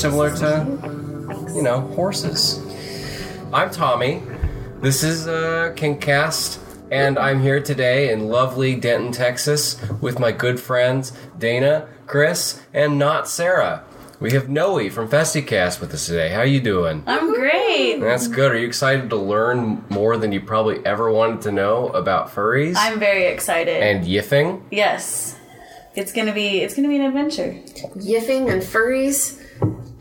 similar to, you know, horses. I'm Tommy. This is uh, Kinkcast, and I'm here today in lovely Denton, Texas, with my good friends Dana, Chris, and not Sarah. We have Noe from FestiCast with us today. How you doing? I'm great. That's good. Are you excited to learn more than you probably ever wanted to know about furries I'm very excited. and yiffing? yes. It's gonna be it's gonna be an adventure. Yiffing and furries.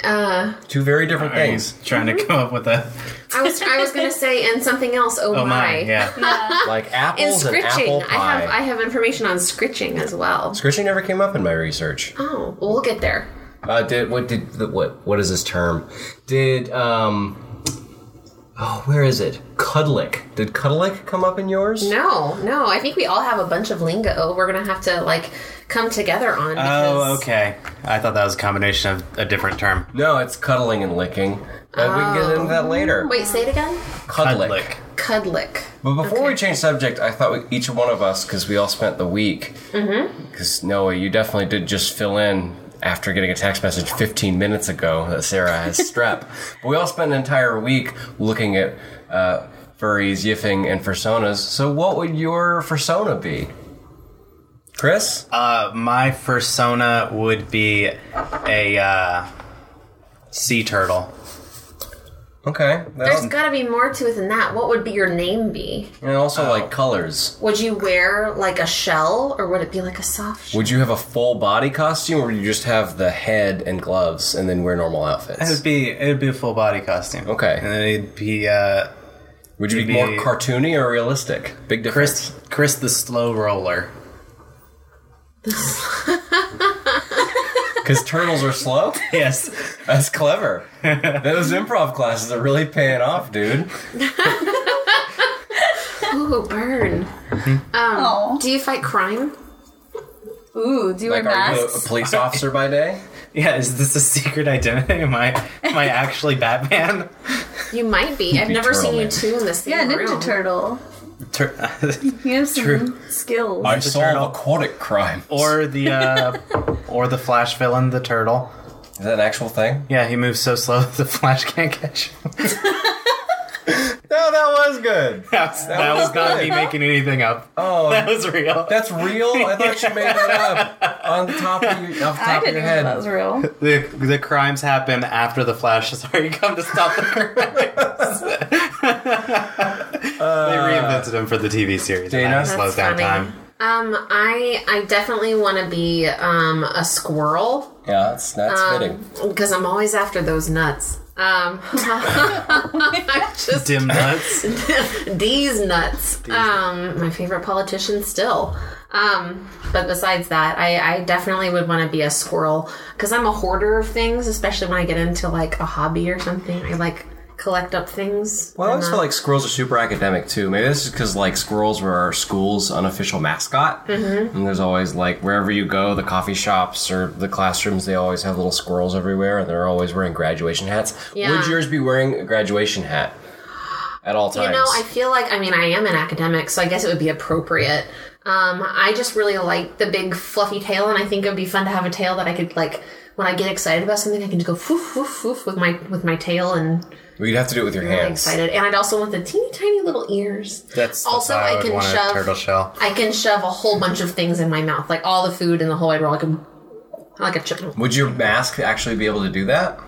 Uh, Two very different Are you things. trying to come up with a I was I was gonna say and something else. Oh, oh my. my yeah Like And apples and, scritching. apple I pie. have I have information on scritching as well. Scritching never came up in my research. Oh, well, we'll get there. Uh, did what did the, what what is this term? Did um oh where is it? Cuddlick. Did cuddlick come up in yours? No, no. I think we all have a bunch of lingo. We're gonna have to like come together on. Oh, because, oh okay I thought that was a combination of a different term No, it's cuddling and licking. But we can get oh. into that later. Wait, say it again. Cuddlick. Cuddlick. Cudlick. But before we change subject, I thought we, each one of us, because we all spent the week, mm-hmm. because Noah, you definitely did just fill in after getting a text message 15 minutes ago that Sarah has strep. But we all spent an entire week looking at uh, furries, yiffing, and personas. So what would your persona be? Chris? uh my persona would be a uh sea turtle Okay. There's got to be more to it than that. What would be your name be? and also like colors. Would you wear like a shell, or would it be like a soft shell? Would you have a full body costume, or would you just have the head and gloves and then wear normal outfits? it would be it would be a full body costume Okay. and then it'd be uh Would you be, Maybe- more cartoony or realistic? Big difference. Chris Chris the slow roller Because turtles are slow? yes That's clever. Those improv classes are really paying off, dude. Ooh, burn. Um, do you fight crime? Ooh, do you Like, wear are you a, a masks? police officer by day? yeah is this a secret identity am I am I actually Batman You might be. I've be never seen Turtle you two in the same Yeah, Ninja room. Turtle. Tur- You have some True. skills. I Ninja solve Turtle. aquatic crime. or the uh or the Flash villain the turtle Is that an actual thing? Yeah, he moves so slow the Flash can't catch him. No, that was good. that was, that was not me making anything up. Oh, That was real. that's real? I thought you made that up on the top of your, off the top of didn't your know head. that was real. the the crimes happen after the Flash has already come to stop the crimes. they reinvented him for the TV series. and Dana? that slows down funny. time. Um, I I definitely want to be um a squirrel Yeah, that's, that's fitting. because I'm always after those nuts. Um, just Dim nuts. these nuts. Um, my favorite politician still. Um, but besides that, I, I definitely would want to be a squirrel because I'm a hoarder of things, especially when I get into like a hobby or something. I like collect up things. Well, I always uh, like squirrels are super academic too. Maybe this is because like squirrels were our school's unofficial mascot, mm-hmm. and there's always like wherever you go, the coffee shops or the classrooms, they always have little squirrels everywhere, and they're always wearing graduation hats. Yeah. Would yours be wearing a graduation hat at all times? You know, I feel like I mean I am an academic, so I guess it would be appropriate. Um, I just really like the big fluffy tail, and I think it would be fun to have a tail that I could like when I get excited about something, I can just go foof foof foof with my with my tail and well, you'd have to do it with your really hands. excited. And I'd also want the teeny tiny little ears. That's, that's Also, how I, I would can want shove- a turtle shell. I can shove a whole bunch of things in my mouth, like all the food in the whole wide world. Like a like a chip. Would your mask actually be able to do that?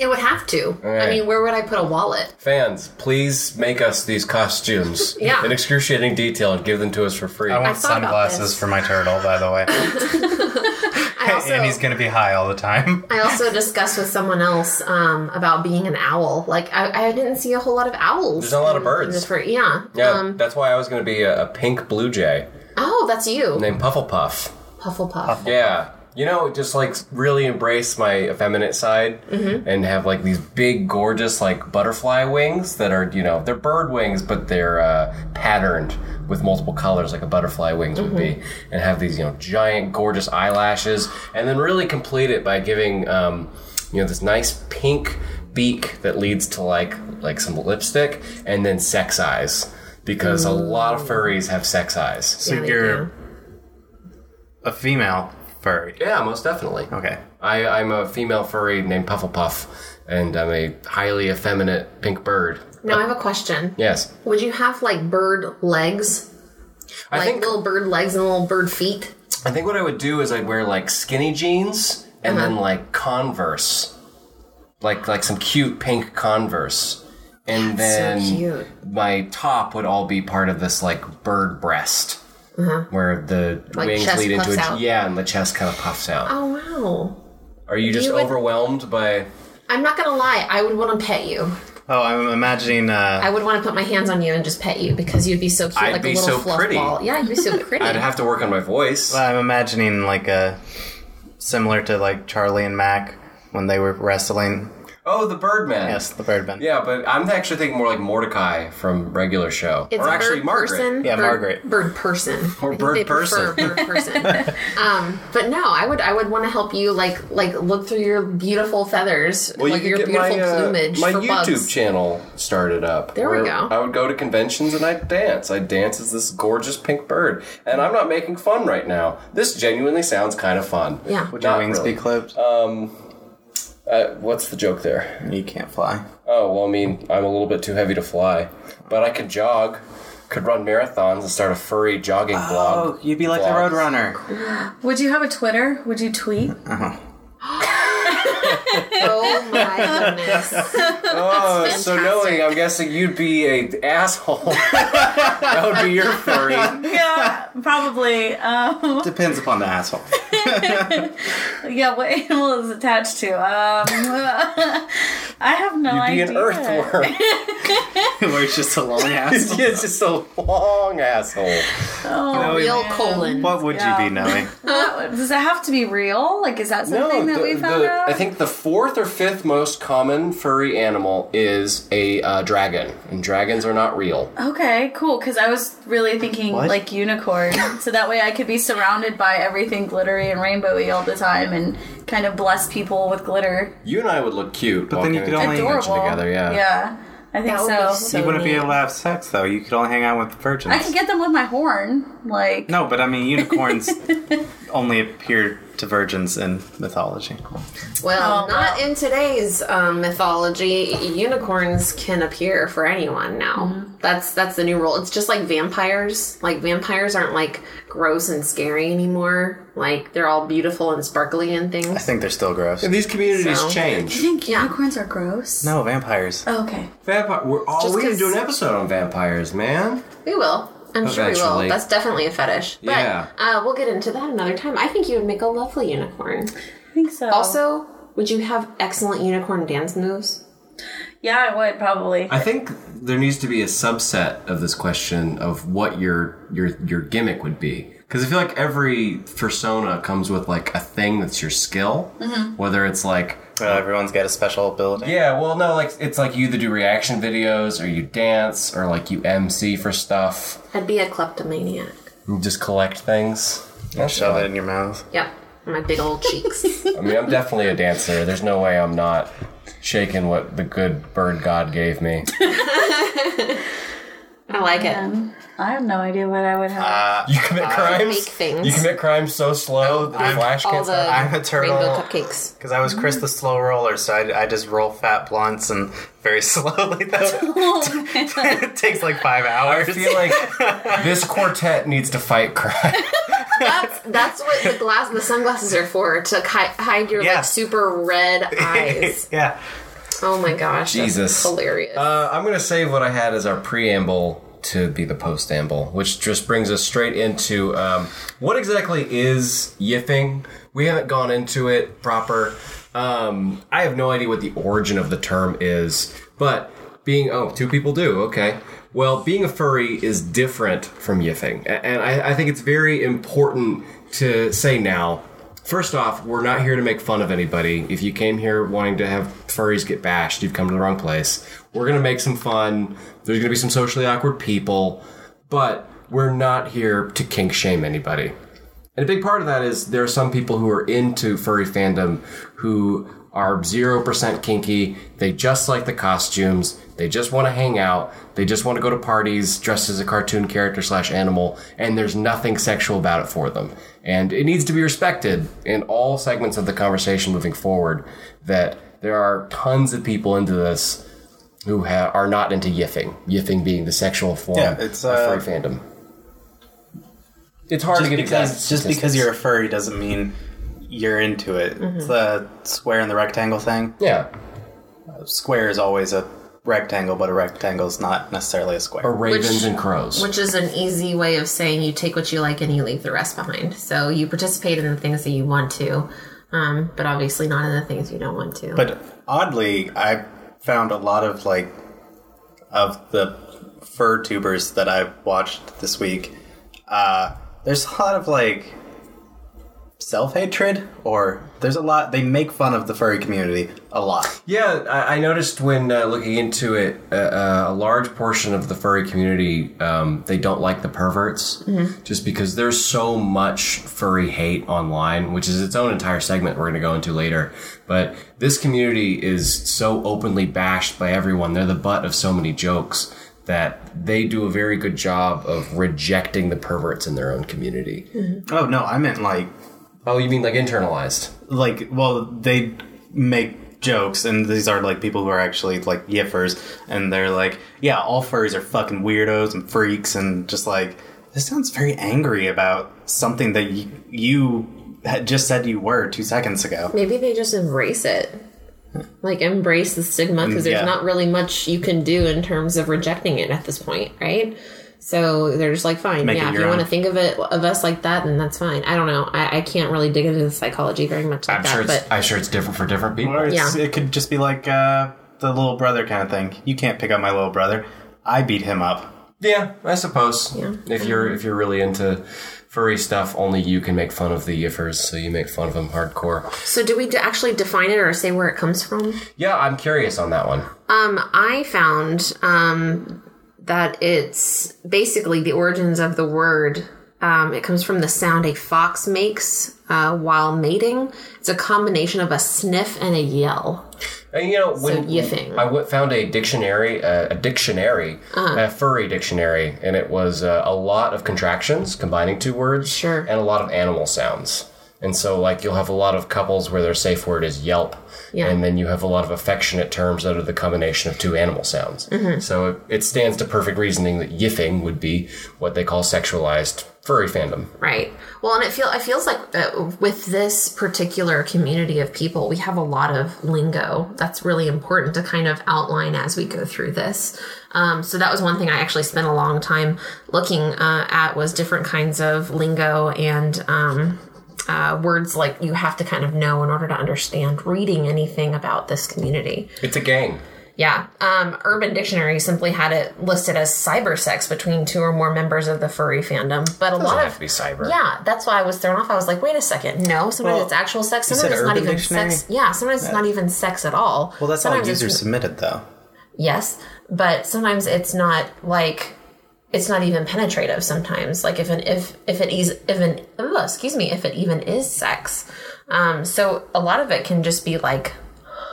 It would have to. I mean, where would I put a wallet? Fans, please make us these costumes Yeah. in excruciating detail and give them to us for free. I want thought about sunglasses for my turtle, by the way. Also, and he's gonna be high all the time. I also discussed with someone else um, about being an owl. Like I, I didn't see a whole lot of owls. There's not a lot of birds. in this fr- yeah. yeah, Um, that's why I was going to be a, a pink blue jay oh, that's you, named Pufflepuff. Pufflepuff. Yeah. You know, just like really embrace my effeminate side Mm-hmm. and have like these big, gorgeous, like butterfly wings that are, you know, they're bird wings, but they're uh, patterned with multiple colors like a butterfly wings would be, Mm-hmm. and have these, you know, giant, gorgeous eyelashes, and then really complete it by giving, um, you know, this nice pink beak that leads to like like some lipstick, and then sex eyes because a lot of furries have sex eyes. So Yeah, you're a female furry. Yeah, most definitely. Okay. I, I'm a female furry named Pufflepuff, and I'm a highly effeminate pink bird. Now I have a question. Yes, Would you have like bird legs? I Like think little bird legs and little bird feet? I think what I would do is I'd wear like skinny jeans and uh-huh. then like Converse, like like some cute pink Converse, and then so cute. my top would all be part of this like bird breast, where the Like wings lead into puffs a out? yeah, and the chest kind of puffs out. Oh wow. Are you just You would- overwhelmed by? I'm not gonna lie, I would want to pet you. Oh, I'm imagining. Uh, I would want to put my hands on you and just pet you because you'd be so cute, I'd like be a little so fluff pretty. ball. Yeah, you'd be so pretty. I'd have to work on my voice. I'm imagining like a similar to like Charlie and Mac when they were wrestling. Oh, the Birdman. Yes, the Birdman. Yeah, but I'm actually thinking more like Mordecai from regular show, It's or actually bird Margaret. person. Yeah, bird, Margaret. Bird person. Or I think bird they person. Bird person. um, but no, I would I would want to help you like like look through your beautiful feathers, Well, like you your get beautiful my, uh, plumage my for YouTube bugs. channel started up. There we go. I would go to conventions and I'd dance. I'd dance as this gorgeous pink bird, and I'm not making fun right now. This genuinely sounds kind of fun. Yeah. Would your wings really. be clipped? Uh, what's the joke there? you can't fly. Oh well, I mean, I'm a little bit too heavy to fly, but I could jog, could run marathons, and start a furry jogging blog. Oh, you'd be like the Vlogs. Roadrunner. Would you have a Twitter? Would you tweet? Oh my goodness! Oh, so knowing, I'm guessing you'd be a asshole. that would be your furry. Yeah, probably. Um, Depends upon the asshole. yeah, what animal is attached to? Um, I have no You'd be idea. an earthworm. Where it's just a long asshole. it's just a long asshole. Oh, Real man. colon. What would Yeah. you be knowing? Does it have to be real? Like, is that something that the- we found the- out? I think the fourth or fifth most common furry animal is a uh, dragon, and dragons are not real. Okay, cool. Because I was really thinking What? like unicorn, so that way I could be surrounded by everything glittery and rainbowy all the time, and kind of bless people with glitter. You and I would look cute. But then you could only- a convention Adorable. together. Yeah. Yeah, I think That would so. be so you wouldn't be neat. able to have sex though. You could only hang out with virgins. I could get them with my horn. Like, no, but I mean unicorns only appear to virgins in mythology. Well, Oh, not wow. in today's um, mythology. Unicorns can appear for anyone now. Mm-hmm. That's that's the new rule. It's just like vampires. Like vampires aren't like gross and scary anymore. Like they're all beautiful and sparkly and things. I think they're still gross. And these communities So- you change. think Yeah. unicorns are gross? No, vampires. Oh, okay. Vampire. We're, all Just we need to do 'cause- an episode on vampires, man. We will. I'm sure we will. That's definitely a fetish. But Yeah. uh, we'll get into that another time. I think you would make a lovely unicorn. I think so. Also, would you have excellent unicorn dance moves? yeah, I would probably. I think there needs to be a subset of this question of what your your your gimmick would be. Because I feel like every persona comes with like a thing that's your skill, whether it's like Well, everyone's got a special ability. yeah, well, no, like it's like you either do reaction videos or you dance or like you MC for stuff. I'd be a kleptomaniac. You just collect things. That's Shove it in your mouth. Yep. My big old cheeks. I mean, I'm definitely a dancer. There's no way I'm not shaking what the good bird god gave me. I like it. I have no idea what I would have. You commit crimes. Make things. You commit crimes so slow that the I'm- flash All can't the stop. I'm a turtle. rainbow cupcakes. Because I was Chris the slow roller, so I, I just roll fat blunts and very slowly. Though it takes like five hours. I feel like this quartet needs to fight crime. That's that's what the glass, the sunglasses are for to hi- hide your Yeah. like super red eyes. yeah. Oh my gosh, that's Jesus. hilarious. Uh, I'm going to save what I had as our preamble to be the postamble, which just brings us straight into um, what exactly is yiffing. We haven't gone into it proper. Um, I have no idea what the origin of the term is, but being oh, two people do okay. Well, being a furry is different from yiffing, and I, I think it's very important to say now First off, we're not here to make fun of anybody. If you came here wanting to have furries get bashed, you've come to the wrong place. We're going to make some fun. There's going to be some socially awkward people, but we're not here to kink shame anybody. And a big part of that is there are some people who are into furry fandom who are 0% kinky. They just like the costumes. They just want to hang out. They just want to go to parties dressed as a cartoon character slash animal, and there's nothing sexual about it for them. And it needs to be respected in all segments of the conversation moving forward that there are tons of people into this who ha- are not into yiffing. Yiffing being the sexual form Yeah, it's, of uh, furry fandom. It's hard to get because exact just because you're a furry doesn't mean you're into it. It's the square and the rectangle thing. yeah Square is always a rectangle, but a rectangle is not necessarily a square. or ravens Which- and crows. Which is an easy way of saying you take what you like and you leave the rest behind. So you participate in the things that you want to, um, but obviously not in the things you don't want to. But oddly, I found a lot of like of the fur tubers that I watched this week. Uh, there's a lot of like self hatred, or there's a lot. They make fun of the furry community a lot. Yeah, I, I noticed when uh, looking into it, uh, uh, a large portion of the furry community um, they don't like the perverts, just because there's so much furry hate online, which is its own entire segment we're going to go into later. But this community is so openly bashed by everyone; they're the butt of so many jokes that they do a very good job of rejecting the perverts in their own community. Oh no, I meant like Oh, you mean like internalized? like well they make jokes and these are like people who are actually like yiffers and they're like yeah all furries are fucking weirdos and freaks and just like this sounds very angry about something that y- you had just said you were two seconds ago Maybe they just embrace it. Like embrace the stigma because there's Yeah. not really much you can do in terms of rejecting it at this point, right? So they're just like, fine, Make yeah. If your you want to think of it of us like that, then that's fine. I don't know. I, I can't really dig into the psychology very much like I'm that, sure it's but I'm sure it's different for different people. or it's, Yeah. it could just be like uh, the little brother kind of thing you can't pick up my little brother i beat him up Yeah, I suppose. Yeah. If you're if you're really into furry stuff, only you can make fun of the yiffers, so you make fun of them hardcore. so do we d- actually define it or say where it comes from? Yeah, I'm curious on that one. Um, I found um, that it's basically the origins of the word. Um, it comes from the sound a fox makes uh, while mating. It's a combination of a sniff and a yell. And you know, when yiffing. I found a dictionary, uh, a dictionary, Uh-huh. a furry dictionary, and it was uh, a lot of contractions combining two words, Sure. and a lot of animal sounds. And so, like, you'll have a lot of couples where their safe word is yelp, Yeah. and then you have a lot of affectionate terms that are the combination of two animal sounds. Mm-hmm. So it, it stands to perfect reasoning that yiffing would be what they call sexualized furry fandom. Right. Well, and it feel it feels like uh, with this particular community of people, we have a lot of lingo that's really important to kind of outline as we go through this. Um, so that was one thing I actually spent a long time looking uh, at was different kinds of lingo and um, uh, words like you have to kind of know in order to understand reading anything about this community. It's a gang. Yeah. Um, Urban Dictionary simply had it listed as cyber sex between two or more members of the furry fandom. But a Doesn't lot have of to be cyber. yeah, that's why I was thrown off. I was like, wait a second. No, sometimes Well, it's actual sex. Sometimes it's not even Dictionary? sex. Yeah, sometimes it's not even sex at all. well that's all sometimes user it's, submitted though Yes, but sometimes it's not like it's not even penetrative. Sometimes, like if an if if it is if an oh, excuse me if it even is sex. Um, so a lot of it can just be like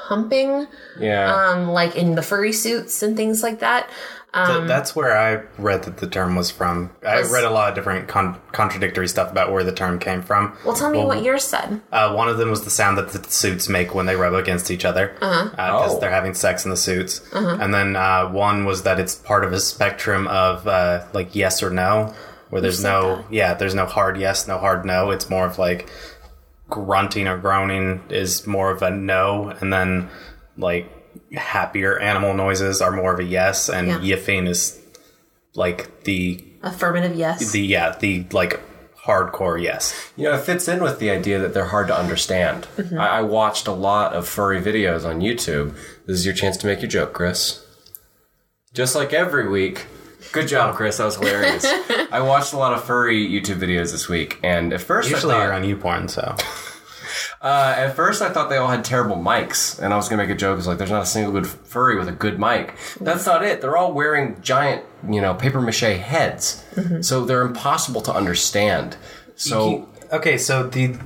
humping, Yeah. um, like in the furry suits and things like that. Th- that's where I read that the term was from. I Was- read a lot of different con- contradictory stuff about where the term came from. Well, tell me what yours said. Uh, one of them was the sound that the suits make when they rub against each other because Oh. they're having sex in the suits. And then uh, one was that it's part of a spectrum of uh, like yes or no, where there's no that. yeah, there's no hard yes, no hard no. It's more of like grunting or groaning is more of a no, and then like happier animal noises are more of a yes, and Yeah. yiffing is like the Affirmative, yes. the yeah the like hardcore yes. You know, it fits in with the idea that they're hard to understand. Mm-hmm. I, I watched a lot of furry videos on YouTube. This is your chance to make your joke, Chris. Just like every week. Good job, Chris. That was hilarious. I watched a lot of furry YouTube videos this week, and at first Usually I you're on YouPorn, so uh, at first I thought they all had terrible mics, and I was gonna make a joke. It's like there's not a single good furry with a good mic. That's not it. They're all wearing giant, you know, paper mache heads, so they're impossible to understand. So okay, so the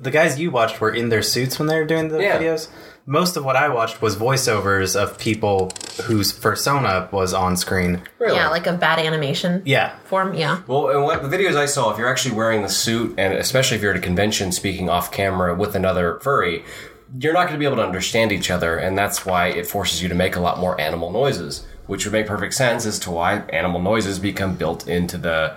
the guys you watched were in their suits when they were doing the Yeah. videos. Most of what I watched was voiceovers of people whose persona was on screen. Really? Yeah, like a bad animation Yeah. form. Yeah. Well, and what the videos I saw, if you're actually wearing the suit, and especially if you're at a convention speaking off camera with another furry, you're not going to be able to understand each other, and that's why it forces you to make a lot more animal noises, which would make perfect sense as to why animal noises become built into the.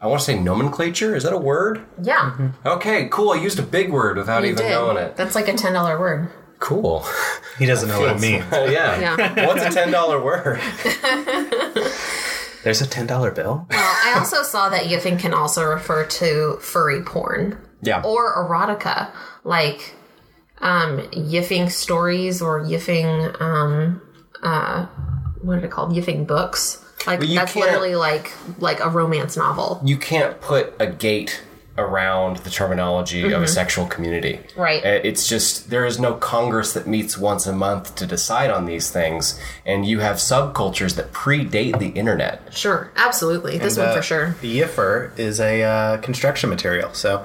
I want to say nomenclature. Is that a word? Yeah. Mm-hmm. Okay, cool. I used a big word without You even did. knowing it. That's like a ten dollar word. Cool. He doesn't know what it means. yeah. Yeah. What's a ten dollar word? There's a ten dollar bill. Well, I also saw that yiffing can also refer to furry porn Yeah. or erotica, like um, yiffing stories or yiffing um, uh, what are they called? Yiffing books. Like that's literally like like a romance novel, you can't put a gate around the terminology of a sexual community. Mm-hmm. Right. Uh, It's just there is no Congress that meets once a month to decide on these things, and you have subcultures that predate the internet. Sure, absolutely. This one Uh, for sure. Yiffer is a uh, construction material, so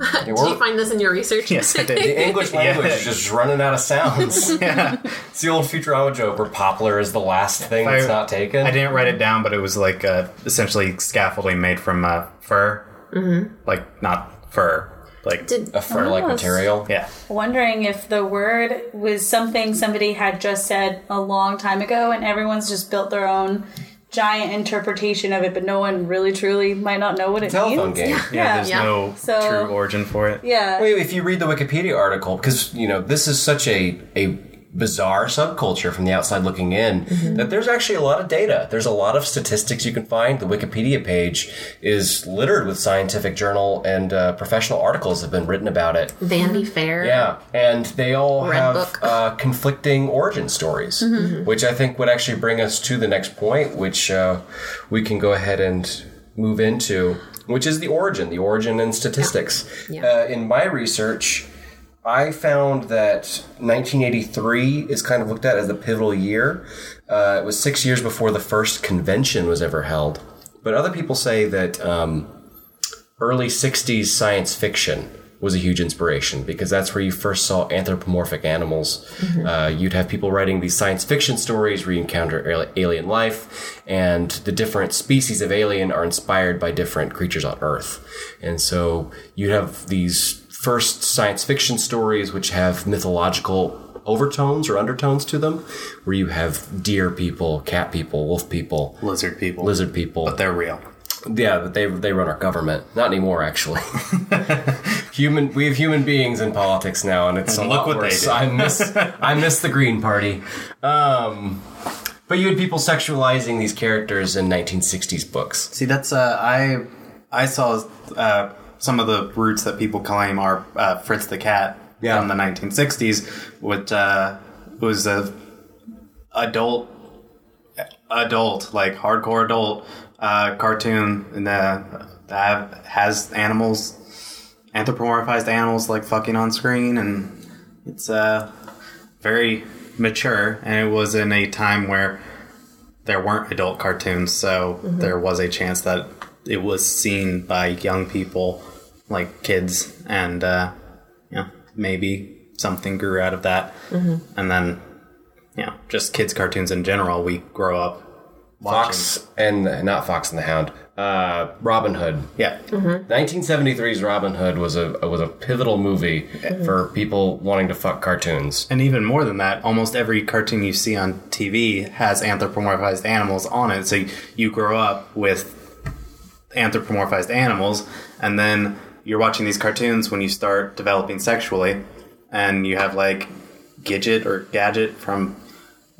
They Did you find this in your research? yes, I the. English language Yeah. is just running out of sounds. yeah. It's the old Futurama joke where poplar is the last thing that's I- not taken. I didn't write it down, but it was like uh, essentially scaffolding made from uh, fur, mm-hmm. like not fur, like Did a fur-like material. yeah. Wondering if the word was something somebody had just said a long time ago and everyone's just built their own giant interpretation of it, but no one really truly might not know what it Telephone means. game. Yeah, Yeah. there's Yeah. no So- true origin for it. Yeah. Well, if you read the Wikipedia article, because you know this is such a a bizarre subculture from the outside looking in, that there's actually a lot of data. There's a lot of statistics you can find. The Wikipedia page is littered with scientific journal and uh, professional articles have been written about it. Vanity Fair? Yeah, and they all Red have uh, conflicting origin stories, which I think would actually bring us to the next point, which uh, we can go ahead and move into, which is the origin, the origin and statistics. Yeah. Uh, in my research, I found that 1983 is kind of looked at as the pivotal year. Uh, it was six years before the first convention was ever held. But other people say that um, early 60s science fiction was a huge inspiration because that's where you first saw anthropomorphic animals. Uh, you'd have people writing these science fiction stories where you encounter alien life, and the different species of alien are inspired by different creatures on Earth. And so you'd have these first science fiction stories which have mythological overtones or undertones to them, where you have deer people, cat people, wolf people, Lizard people, lizard people. but they're real. Yeah, but they they run our government. Not anymore, actually. human, we have human beings in politics now, and it's And a look lot what they worse. do. I miss I miss the Green Party. Um, but you had people sexualizing these characters in 1960s books. See, that's uh, I I saw uh, some of the roots that people claim are uh, Fritz the Cat Yeah. from the 1960s, which uh, was a adult adult like hardcore adult uh, cartoon. And uh, that has animals anthropomorphized animals like fucking on screen. And it's uh very mature. And it was in a time where there weren't adult cartoons, so there was a chance that it was seen by young people, like kids, and uh, yeah, maybe something grew out of that, and then you know, just kids cartoons in general. We grow up watching. Fox and not Fox and the Hound. Uh, Robin Hood. Yeah, 1973's Robin Hood was a was a pivotal movie for people wanting to fuck cartoons. and even more than that, almost every cartoon you see on TV has anthropomorphized animals on it. So you grow up with anthropomorphized animals, and then you're watching these cartoons when you start developing sexually, and you have like Gidget or Gadget from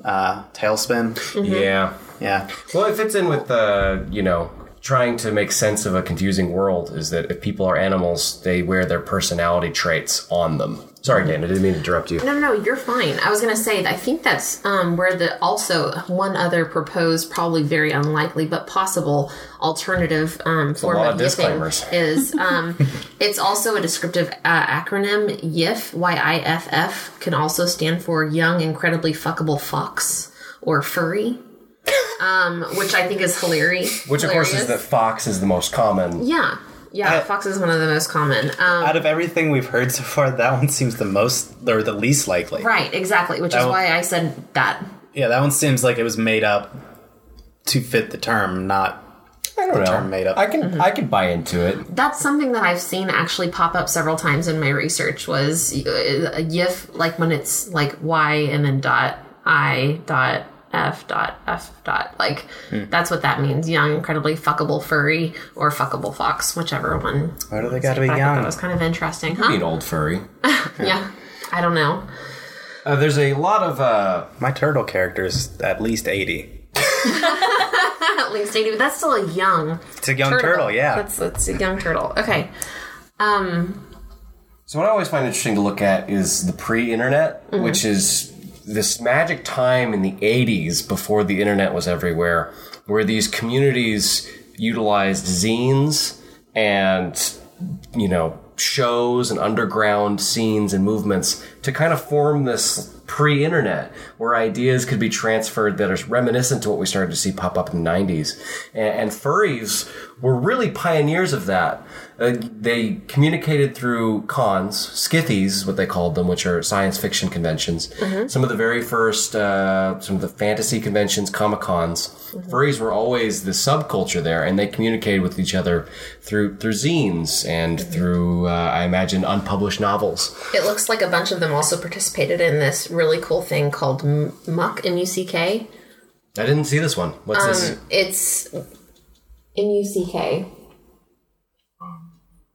uh, TaleSpin. Yeah. Yeah, Well, it fits in with uh, you know trying to make sense of a confusing world. Is that if people are animals, they wear their personality traits on them. Sorry, Dan, I didn't mean to interrupt you. No, no, no, you're fine. I was going to say, I think that's um, where the also one other proposed, probably very unlikely, but possible alternative um, form lot of of is um, it's also a descriptive uh, acronym. YIF, Y I F F, can also stand for Young Incredibly Fuckable Fox or Furry, um, which I think is hilarious. Which, of course, is that Fox is the most common. Yeah. Yeah, I- fox is one of the most common. Um, Out of everything we've heard so far, that one seems the most or the least likely. right, exactly, which That is one- why I said that. Yeah, that one seems like it was made up to fit the term, not I don't the know. term made up. I can I can buy into it. That's something that I've seen actually pop up several times in my research was uh, a GIF like when it's like Y and then dot I dot F dot F dot like that's what that means. Young, incredibly fuckable furry or fuckable fox, whichever one. Why do they gotta be I young? That was kind of interesting, Be huh? an old furry. Yeah, I don't know. Uh, there's a lot of uh, My turtle character's at least eighty. At least eighty, but that's still a young It's a young turtle, yeah. That's that's a young turtle. Okay. Um. So what I always find interesting to look at is the pre-internet, which is this magic time in the 80s before the internet was everywhere, where these communities utilized zines and you know shows and underground scenes and movements to kind of form this pre-internet where ideas could be transferred that are reminiscent to what we started to see pop up in the 90s and, and furries were really pioneers of that uh, they communicated through cons skithies is what they called them which are science fiction conventions. Some of the very first uh, some of the fantasy conventions comic cons furries were always the subculture there and they communicated with each other through through zines and through uh, i imagine unpublished novels. It looks like a bunch of them also participated in this really cool thing called M- Muck M U C K. i didn't see this one. What's this? It's M U C K.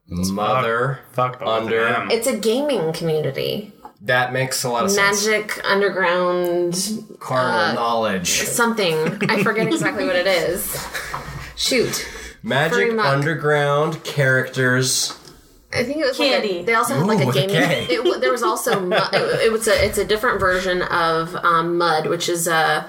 mother Fuck both under. It's a gaming community. that makes a lot of sense Magic Underground carnal knowledge something. I forget exactly what it is. Shoot. magic underground characters I think it was Candy. Like a, they also had like a gaming. okay. It, w- there was also mu- it, it was a it's a different version of um, Mud, which is a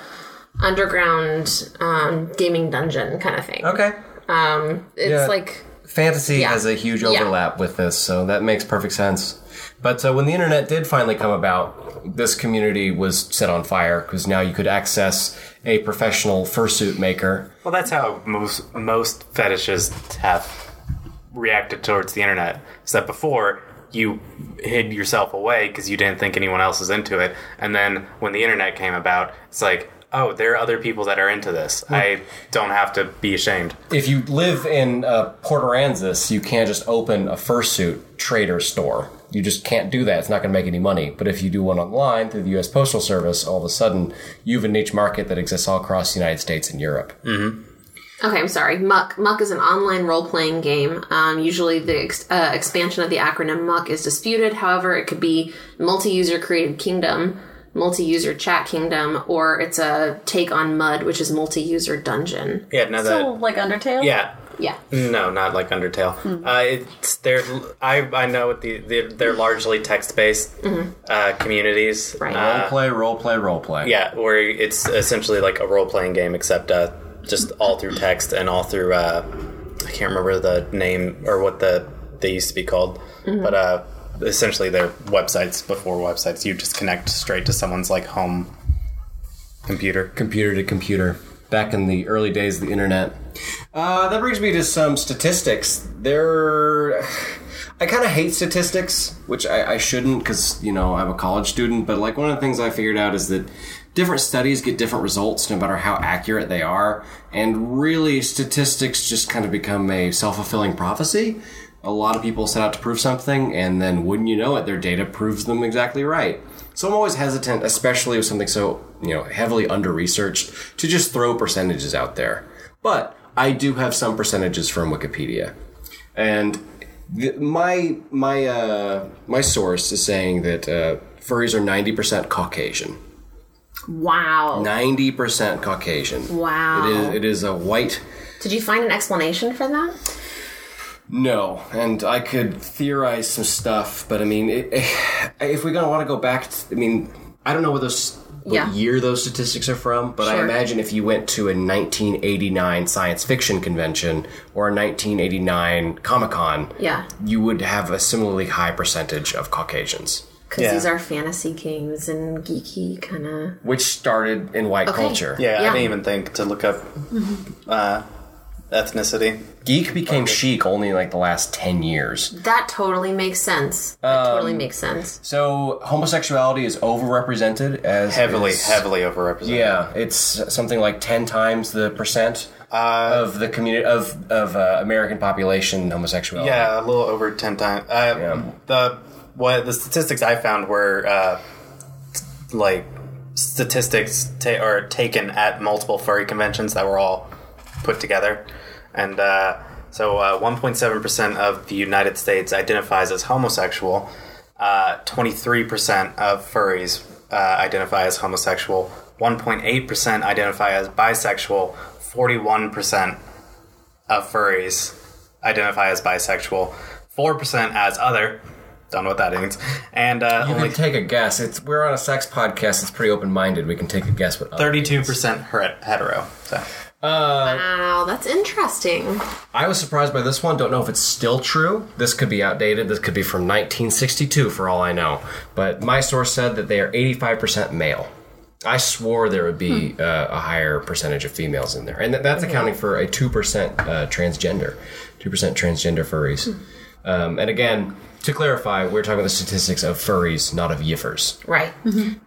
underground um, gaming dungeon kind of thing. okay Um, it's Yeah. like fantasy Yeah. has a huge Yeah. overlap with this, so that makes perfect sense. But uh, when the internet did finally come about, this community was set on fire because now you could access a professional fursuit maker. Well, that's how most most fetishes have reacted towards the internet. Is that before you hid yourself away because you didn't think anyone else was into it, and then when the internet came about, it's like, oh, there are other people that are into this. I don't have to be ashamed. If you live in uh, Port Aransas, you can't just open a fursuit trader store. You just can't do that. It's not going to make any money. But if you do one online through the U.S. Postal Service, all of a sudden you have a niche market that exists all across the United States and Europe. okay, I'm sorry. Muck Muck is an online role playing game. Um, usually, the ex- uh, expansion of the acronym Muck is disputed. However, it could be multi user created kingdom. Multi-user chat kingdom, or it's a take on Mud, which is multi-user dungeon. Yeah, no, So like Undertale. yeah, Yeah, No, not like Undertale. Uh, it's they're I I know what the they're, they're largely text based uh, communities. Right. Uh, Role play, role play, role play. yeah, where it's essentially like a role playing game, except uh, just all through text and all through uh, I can't remember the name or what the they used to be called, but uh, essentially they're websites before websites. You just connect straight to someone's like home computer. computer to computer back in the early days of the internet. Uh, that brings me to some statistics. There, I kind of hate statistics, which I, I shouldn't because you know I'm a college student. But like one of the things I figured out is that different studies get different results no matter how accurate they are, and really statistics just kind of become a self fulfilling prophecy. A lot of people set out to prove something, and then wouldn't you know it, their data proves them exactly right. So I'm always hesitant, especially with something so you know heavily under researched, to just throw percentages out there. But I do have some percentages from Wikipedia, and the, my my uh, my source is saying that uh, furries are ninety percent Caucasian. wow. Ninety percent Caucasian. Wow. It is it is a white. Did you find an explanation for that? No, and I could theorize some stuff, but I mean, it, if we're gonna want to go back, to, I mean, I don't know what those what Yeah. year those statistics are from, but I imagine if you went to a 1989 science fiction convention or a 1989 Comic Con, Yeah. you would have a similarly high percentage of Caucasians, Because Yeah. these are fantasy games and geeky kind of. which started in white Okay. culture. Yeah, Yeah. I didn't even think to look up uh, ethnicity. Geek became chic only in like the last 10 years. That totally makes sense. That totally Um, makes sense. So homosexuality is overrepresented as Heavily, is- heavily overrepresented. Yeah, it's something like 10 times the percent Uh, of the community of of uh, American population homosexuality. Yeah, a little over ten times. Uh, Yeah. The what the statistics I found were uh, like statistics ta- are taken at multiple furry conventions that were all put together, and uh, so seven percent of the United States identifies as homosexual. Three percent of furries uh, identify as homosexual. One point eight percent identify as bisexual. Forty one percent of furries identify as bisexual, four percent as other. Don't know what that means, and uh, You only can take a guess. It's we're on a sex podcast. It's pretty open minded. We can take a guess what. thirty-two means. percent hetero. So Wow, that's interesting. I was surprised by this one. Don't know if it's still true. This could be outdated. This could be from 1962 for all I know. But my source said that they are 85% male. I swore there would be uh, a higher percentage of females in there, and that, that's accounting for a two percent uh, transgender, two percent transgender furries. Um, and again, to clarify, we're talking about the statistics of furries, not of yiffers. Right.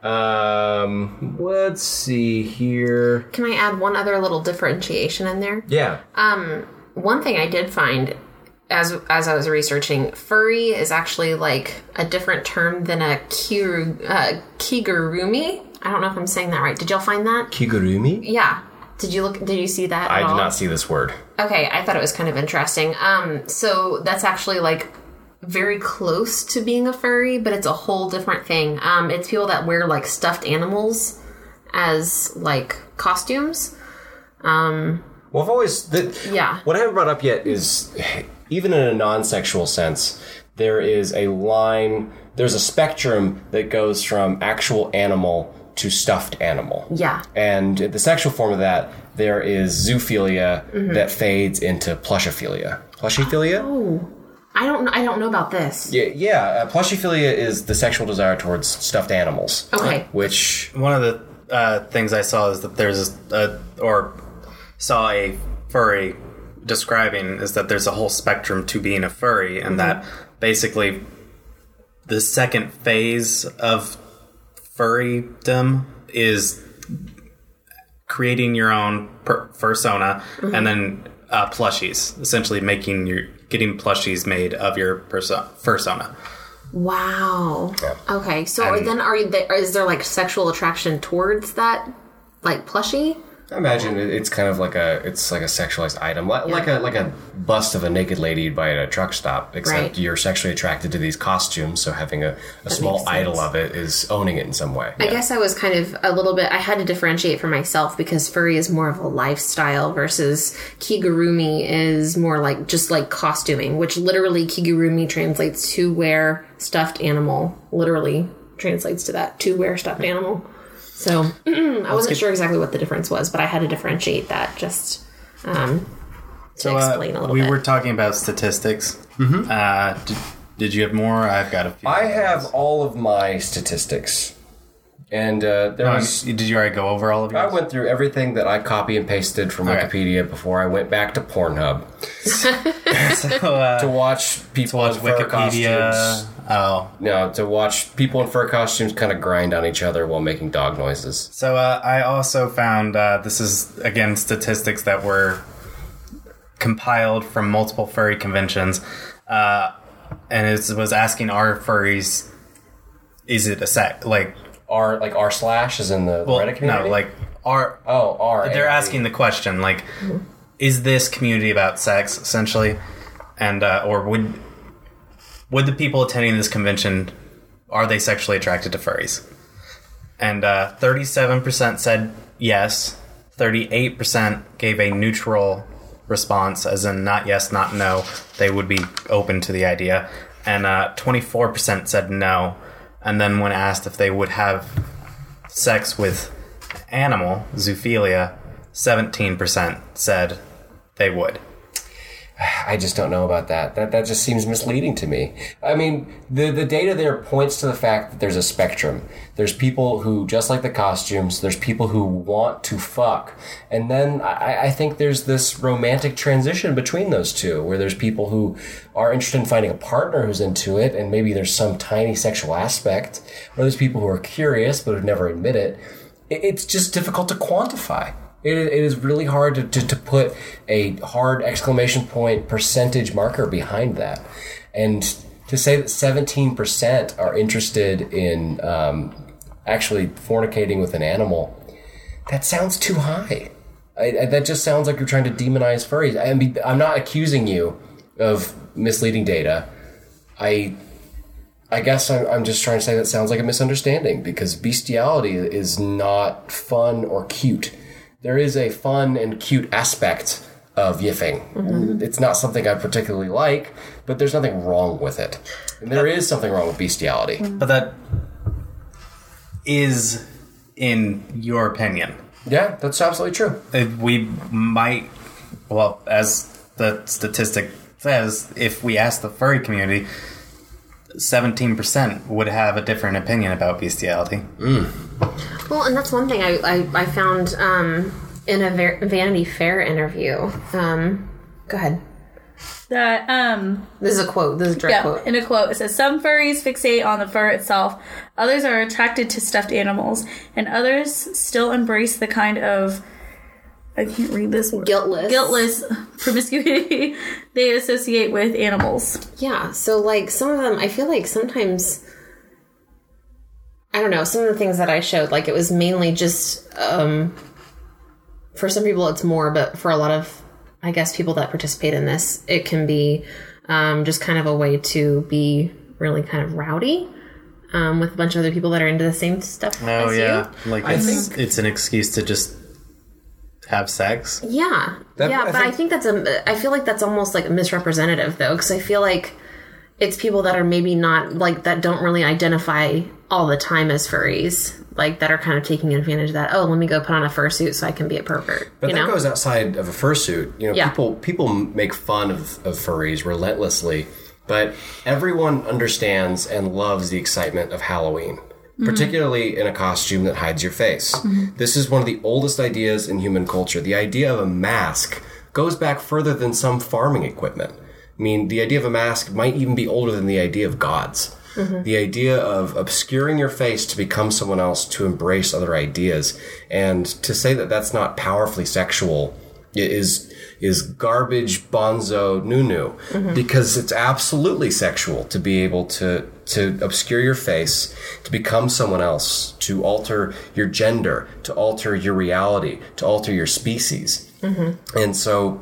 Um, let's see here. Can I add one other little differentiation in there? Yeah, One thing I did find as as I was researching, furry is actually like a different term than a kiru, uh, kigurumi. I don't know if I'm saying that right. Did y'all find that? kigurumi. Yeah. Did you look? Did you see that? I at did all? not see this word. Okay, I thought it was kind of interesting. Um, so that's actually like very close to being a furry, but it's a whole different thing. Um, it's people that wear like stuffed animals as like costumes. Um, Well, I've always the, Yeah. What I haven't brought up yet is even in a non-sexual sense, there is a line. There's a spectrum that goes from actual animal to stuffed animal. yeah. And the sexual form of that, there is zoophilia Mm-hmm. that fades into plushophilia. Plushophilia? Oh, I don't. I don't know about this. Yeah, yeah. Uh, plushophilia is the sexual desire towards stuffed animals. Okay. Which one of the uh, things I saw is that there's a, a or saw a furry describing is that there's a whole spectrum to being a furry, and that basically the second phase of furrydom is creating your own per- fursona and then uh, plushies, essentially making your getting plushies made of your perso- fursona. Wow. Yeah. Okay. So And- then are you? There, is there like sexual attraction towards that, like plushie? I imagine it's kind of like a it's like a sexualized item, like, like a like a bust of a naked lady you'd buy at a truck stop. Except Right. you're sexually attracted to these costumes, so having a, a small idol of it is owning it in some way. I guess I was kind of a little bit. I had to differentiate for myself because furry is more of a lifestyle versus kigurumi is more like just like costuming, which literally kigurumi translates to wear stuffed animal. Literally translates to that to wear stuffed animal. So I wasn't sure exactly what the difference was, but I had to differentiate that just um, to So, uh, explain a little bit. we bit. were talking about statistics. Uh, did, did you have more? I've got a few. I have all of my statistics, and uh, there Um, was. did you already go over all of these? I went through everything that I copy and pasted from Okay. Wikipedia before I went back to Pornhub so, uh, to watch people watch in fur Wikipedia. costumes. Oh, No, to watch people in fur costumes kind of grind on each other while making dog noises. so uh, I also found uh, this is again statistics that were compiled from multiple furry conventions, uh, and it was asking our furries is it a sect like R like R slash is in the well Reddit community. no like are oh R. they're A- asking the question like is this community about sex essentially? And uh, or would would the people attending this convention are they sexually attracted to furries? And uh, 37% said yes. 38% gave a neutral response as in not yes not no. They would be open to the idea. And uh, 24% said no and then when asked if they would have sex with animal zoophilia 17% said they would I just don't know about that. That that just seems misleading to me. I mean, the the data there points to the fact that there's a spectrum. There's people who just like the costumes. There's people who want to fuck, and then I, I think there's this romantic transition between those two, where there's people who are interested in finding a partner who's into it, and maybe there's some tiny sexual aspect, or there's people who are curious but would never admit it. It- It's just difficult to quantify. It, it is really hard to, to, to put a hard exclamation point percentage marker behind that. And to say that 17% are interested in um, actually fornicating with an animal, that sounds too high. I, I, that just sounds like you're trying to demonize furries. I mean, I'm not accusing you of misleading data. I I guess I'm, I'm just trying to say that sounds like a misunderstanding because bestiality is not fun or cute. There is a fun and cute aspect of yiffing. It's not something I particularly like, but there's nothing wrong with it. And there is something wrong with bestiality. But that is, in your opinion, Yeah, that's absolutely true. Uh, we might. Well, as the statistic says, if we ask the furry community, seventeen percent would have a different opinion about bestiality. Well, and that's one thing I, I, I found um, in a Ver- Vanity Fair interview. Um, go ahead. That um This is a quote. This is a direct yeah, quote. in a quote, it says some furries fixate on the fur itself, others are attracted to stuffed animals, and others still embrace the kind of I can't read this word. Guiltless. Guiltless promiscuity they associate with animals. Yeah. So, like, some of them, I feel like sometimes, I don't know, some of the things that I showed, like, it was mainly just, um, for some people it's more, but for a lot of, I guess, people that participate in this, it can be um, just kind of a way to be really kind of rowdy. Um, with a bunch of other people that are into the same stuff. Oh as yeah, you. like it's it's an excuse to just have sex. Yeah, That- yeah, I but I think- think that's a. I feel like that's almost like misrepresentative though, because I feel like it's people that are maybe not like that don't really identify all the time as furries, like that are kind of taking advantage of that. Oh, let me go put on a fursuit so I can be a pervert. But you that know, goes outside of a fursuit. You know, Yeah. people people make fun of, of furries relentlessly, but everyone understands and loves the excitement of Halloween, Mm-hmm. particularly in a costume that hides your face. Mm-hmm. This is one of the oldest ideas in human culture. The idea of a mask goes back further than some farming equipment. I mean, the idea of a mask might even be older than the idea of gods. Mm-hmm. The idea of obscuring your face to become someone else, to embrace other ideas, and to say that that's not powerfully sexual is is garbage bonzo nunu because it's absolutely sexual to be able to to obscure your face to become someone else to alter your gender to alter your reality to alter your species and so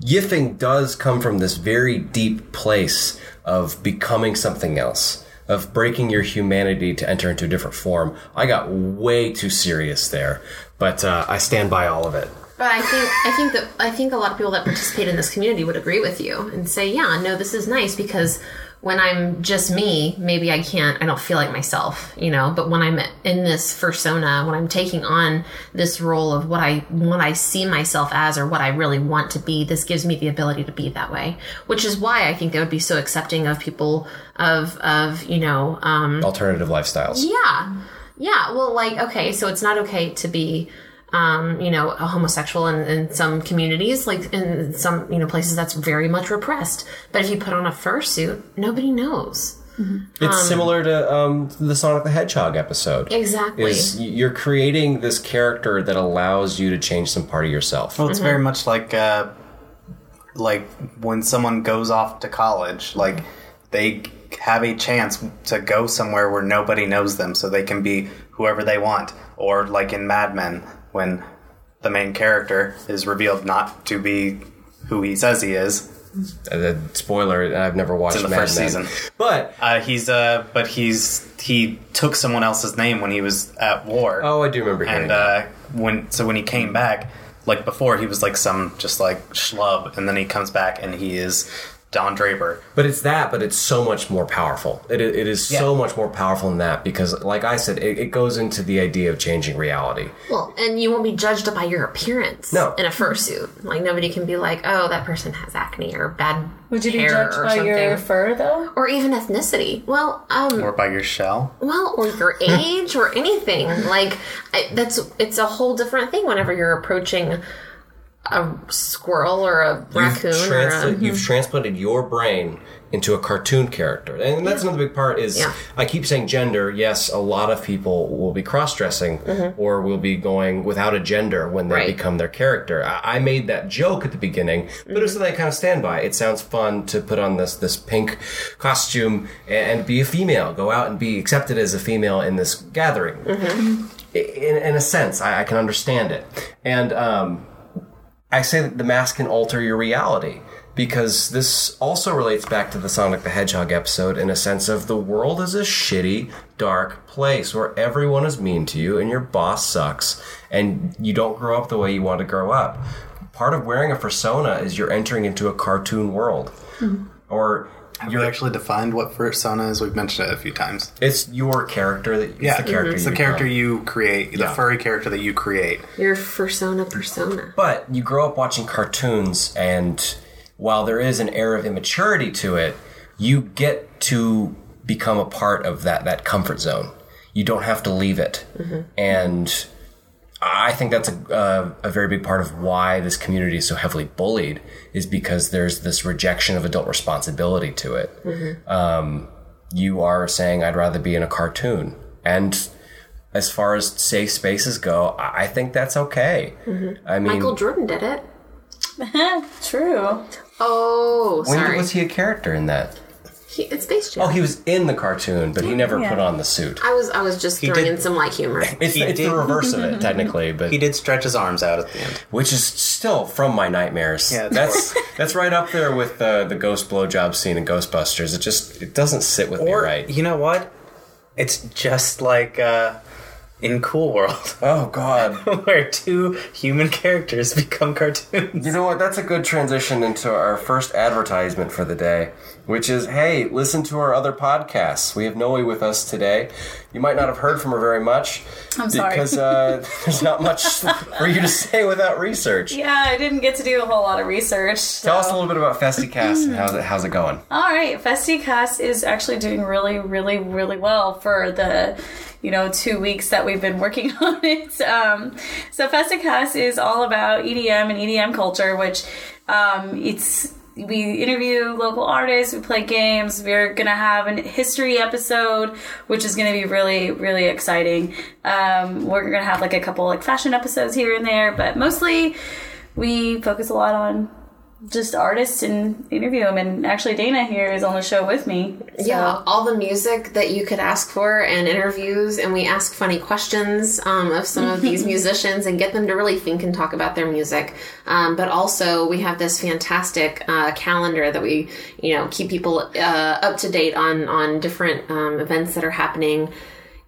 yiffing does come from this very deep place of becoming something else, of breaking your humanity to enter into a different form. I got way too serious there, but uh, I stand by all of it. But I think I think that I think a lot of people that participate in this community would agree with you and say, yeah, no, this is nice because when I'm just me, maybe I can't, I don't feel like myself, you know. But when I'm in this persona, when I'm taking on this role of what I what I see myself as or what I really want to be, this gives me the ability to be that way. Which is why I think they would be so accepting of people of of you know um, Alternative lifestyles. yeah. Yeah. Well, like, okay, so it's not okay to be, um, you know, a homosexual in, in some communities, like in some, you know, places that's very much repressed. But if you put on a fursuit, nobody knows. It's similar to um, the Sonic the Hedgehog episode. Exactly. Is you're creating this character that allows you to change some part of yourself. Well, it's very much like uh, like when someone goes off to college, like they have a chance to go somewhere where nobody knows them, so they can be whoever they want. Or like in Mad Men, when the main character is revealed not to be who he says he is Uh, spoiler: I've never watched in the Mad first Men. season. but Uh, he's uh, but he's he took someone else's name when he was at war. oh, I do remember hearing and that. uh, when so when he came back, like before, he was like some just like schlub, and then he comes back and he is Don Draper. But it's that, but it's so much more powerful. It, it is so much more powerful than that because, like I said, it, it goes into the idea of changing reality. Well, and you won't be judged by your appearance No. in a fursuit. Like nobody can be like, "Oh, that person has acne or bad Would you be judged or by something." your fur though? or even ethnicity. Well, um, Or by your shell. well, or your age or anything. Like I, that's it's a whole different thing whenever you're approaching a squirrel or a raccoon You've, or transla- a, you've transplanted your brain into a cartoon character, and that's another big part. Is Yeah. I keep saying gender. Yes, a lot of people will be cross-dressing or will be going without a gender when they Mm-hmm. Right. become their character. I-, I made that joke at the beginning, but it's something I kind of stand by. It sounds fun to put on this this pink costume and, and be a female, go out and be accepted as a female in this gathering. Mm-hmm. In, in a sense, I, I can understand it, and. Um, I say that the mask can alter your reality because this also relates back to the Sonic the Hedgehog episode in a sense of the world is a shitty, dark place where everyone is mean to you and your boss sucks and you don't grow up the way you want to grow up. Part of wearing a persona is you're entering into a cartoon world. Hmm. Or Have you actually defined what persona is? We've mentioned it a few times. it's your character that it's Yeah, the character It's you the character you create, the Yeah. furry character that you create. your persona persona. But you grow up watching cartoons, and while there is an air of immaturity to it, you get to become a part of that that comfort zone. You don't have to leave it, mm-hmm. and I think that's a, uh, a very big part of why this community is so heavily bullied is because there's this rejection of adult responsibility to it. Um, you are saying, I'd rather be in a cartoon. And as far as safe spaces go, I I think that's okay. I mean, Michael Jordan did it. True. Oh, when sorry. was he a character in that? He, it's Space Jam. Oh, he was in the cartoon, but he never Yeah. put on the suit. I was I was just throwing did- in some light humor. It's, He it's did. the reverse of it, technically, but He did stretch his arms out at the end. which is still from my nightmares. Yeah, it's that's that's right up there with the the ghost blowjob scene in Ghostbusters. It just it doesn't sit with me Or right. you know what? It's just like uh, in Cool World, Oh God. where two human characters become cartoons. You know what? That's a good transition into our first advertisement for the day, which is hey, listen to our other podcasts. We have Noe with us today. You might not have heard from her very much. I'm sorry. Because uh, there's not much for you to say without research. Yeah, I didn't get to do a whole lot of research. Tell us a little bit about FestiCast and how's it, how's it going? All right, FestiCast is actually doing really, really, really well for the, you know, two weeks that we've been working on it. Um, so FestiCast is all about EDM and EDM culture, which um, it's we interview local artists, we play games. We're gonna have an history episode, which is gonna be really, really exciting. Um, we're gonna have like a couple like fashion episodes here and there, but mostly we focus a lot on just artists and interview them. And actually, Dana here is on the show with me. So. Yeah, all the music that you could ask for and interviews, and we ask funny questions um, of some of these musicians and get them to really think and talk about their music. Um, but also, we have this fantastic uh, calendar that we, you know, keep people uh, up to date on on different um, events that are happening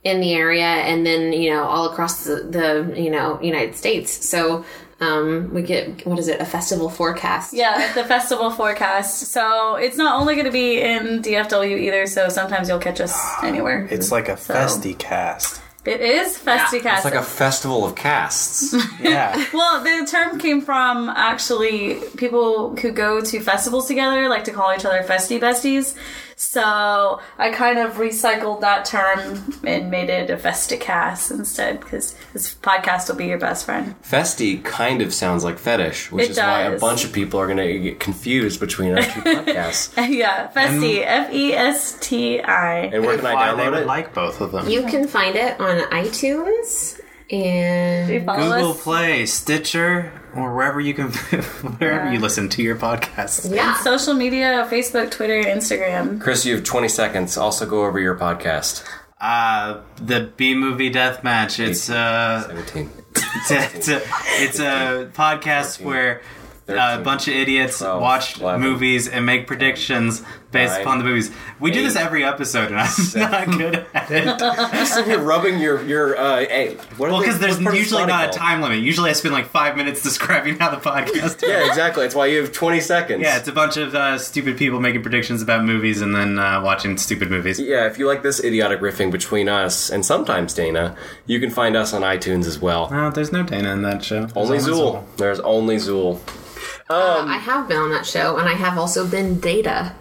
in the area, and then you know all across the, the you know United States. So. Um, we get what is it? A festival forecast. Yeah, the festival forecast. So it's not only going to be in DFW either. So sometimes you'll catch us anywhere. It's like a festy cast. It is FestiCast. It's like a festival of casts. Yeah. Well, the term came from actually people who go to festivals together like to call each other festy besties. So I kind of recycled that term and made it a festicast instead because this podcast will be your best friend. Festy kind of sounds like fetish, which It is why a bunch of people are going to get confused between our two podcasts. yeah, festy, um, F E S T I. And where can I download would it? like both of them. You can find it on iTunes and Google us. Play, Stitcher, or wherever you can, wherever Yeah. you listen to your podcast. yeah. Social media, Facebook, Twitter, Instagram. Chris, you have 20 seconds. Also go over your podcast. Uh, the B movie deathmatch. It's uh, 17. it's a, it's a, it's a podcast where a bunch of idiots 12, watch 11, movies and make predictions based nine, upon the movies. We do this every episode, and I'm not good at it. Sitting here rubbing your your. Uh, hey, what Well, because there's what's part of usually body not a time limit. Usually, I spend like five minutes describing how the podcast. Yeah, exactly. That's why you have 20 seconds. Yeah, it's a bunch of uh, stupid people making predictions about movies and then uh, watching stupid movies. Yeah, if you like this idiotic riffing between us and sometimes Dana, you can find us on iTunes as well. There's no Dana in that show. There's Only Zool. There's only Zool. Uh, I have been on that show, and I have also been Data.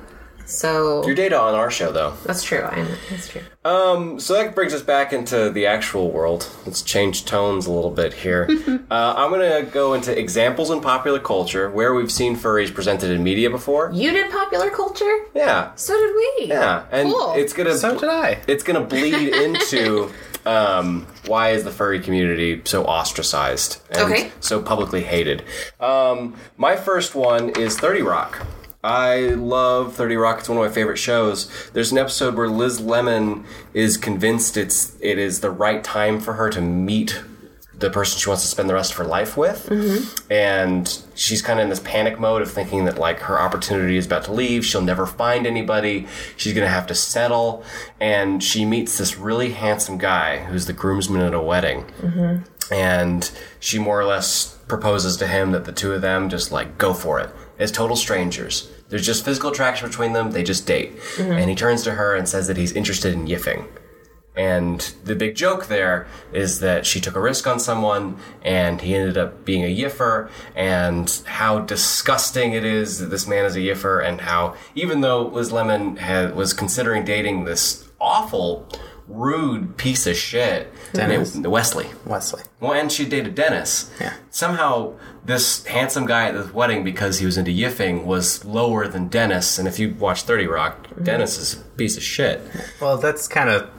So Your data on our show, though. that's true. I know that's true. Um, so that brings us back into the actual world. Let's change tones a little bit here. uh, I'm gonna go into examples in popular culture where we've seen furries presented in media before. You did popular culture, Yeah, so did we. yeah, and Cool. it's gonna So did I. it's gonna bleed into um, why is the furry community so ostracized and Okay. so publicly hated. Um, my first one is Thirty Rock. I love 30 Rock. It's one of my favorite shows. There's an episode where Liz Lemon is convinced it's it is the right time for her to meet the person she wants to spend the rest of her life with. Mm-hmm. And she's kind of in this panic mode of thinking that like her opportunity is about to leave. She'll never find anybody. She's going to have to settle. And she meets this really handsome guy who's the groomsman at a wedding. Mm-hmm. And she more or less proposes to him that the two of them just like go for it as total strangers. There's just physical attraction between them. They just date. Mm-hmm. And he turns to her and says that he's interested in yiffing. And the big joke there is that she took a risk on someone and he ended up being a yiffer and how disgusting it is that this man is a yiffer and how even though Liz Lemon had, was considering dating this awful, rude piece of shit, Dennis. Wesley. Wesley. Well, and she dated Dennis. Yeah. Somehow, this handsome guy at this wedding, because he was into yiffing, was lower than Dennis. And if you watch 30 Rock, Dennis is a piece of shit. Well, that's kind of.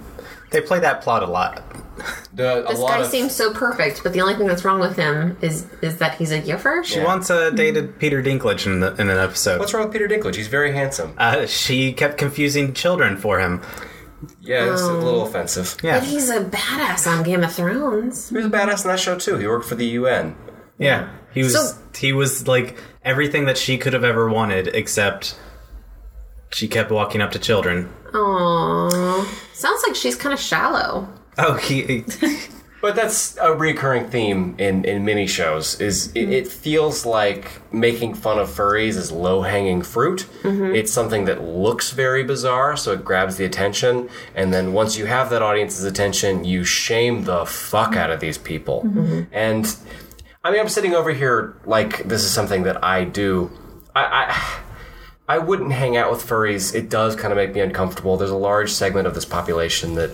They play that plot a lot. The, a This lot guy of, seems so perfect, but the only thing that's wrong with him is is that he's a yiffer. She once uh, dated Peter Dinklage in, the, in an episode. What's wrong with Peter Dinklage? He's very handsome. uh, she kept confusing children for him. Yeah, it's a little offensive. Yeah. But he's a badass on Game of Thrones. He was a badass in that show too. He worked for the UN. Yeah. He was So- he was like everything that she could have ever wanted except she kept walking up to children. Aww. Sounds like she's kind of shallow. Oh, he But that's a recurring theme in, in mini shows. Is it, mm-hmm. it feels like making fun of furries is low hanging fruit. Mm-hmm. It's something that looks very bizarre, so it grabs the attention, and then once you have that audience's attention, you shame the fuck mm-hmm. out of these people. And I mean, I'm sitting over here like this is something that I do. I. I I wouldn't hang out with furries. It does kind of make me uncomfortable. There's a large segment of this population that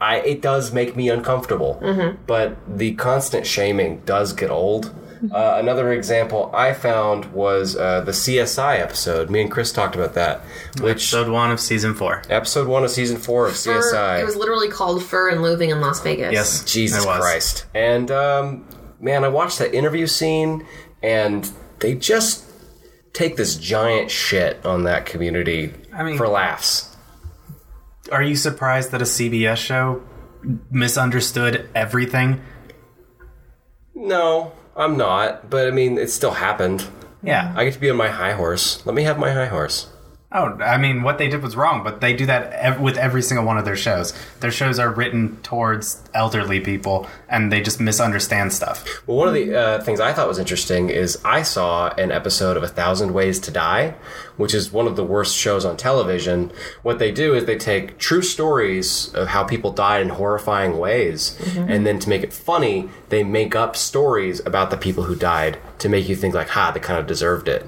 I it does make me uncomfortable. Mm-hmm. But the constant shaming does get old. Uh, another example I found was uh, the CSI episode. Me and Chris talked about that, which episode one of season four. episode one of season four of Fur- CSI. It was literally called Fur and Loathing in Las Vegas. Yes, Jesus was. Christ. And um, man, I watched that interview scene, and they just take this giant shit on that community I mean- for laughs. Are you surprised that a CBS show misunderstood everything? No, I'm not. But I mean, it still happened. Yeah. I get to be on my high horse. Let me have my high horse. Oh, I mean, what they did was wrong, but they do that ev- with every single one of their shows. Their shows are written towards elderly people, and they just misunderstand stuff. Well, one of the uh, things I thought was interesting is I saw an episode of A Thousand Ways to Die, which is one of the worst shows on television. What they do is they take true stories of how people died in horrifying ways, and then to make it funny, they make up stories about the people who died to make you think like, "Ha, they kind of deserved it."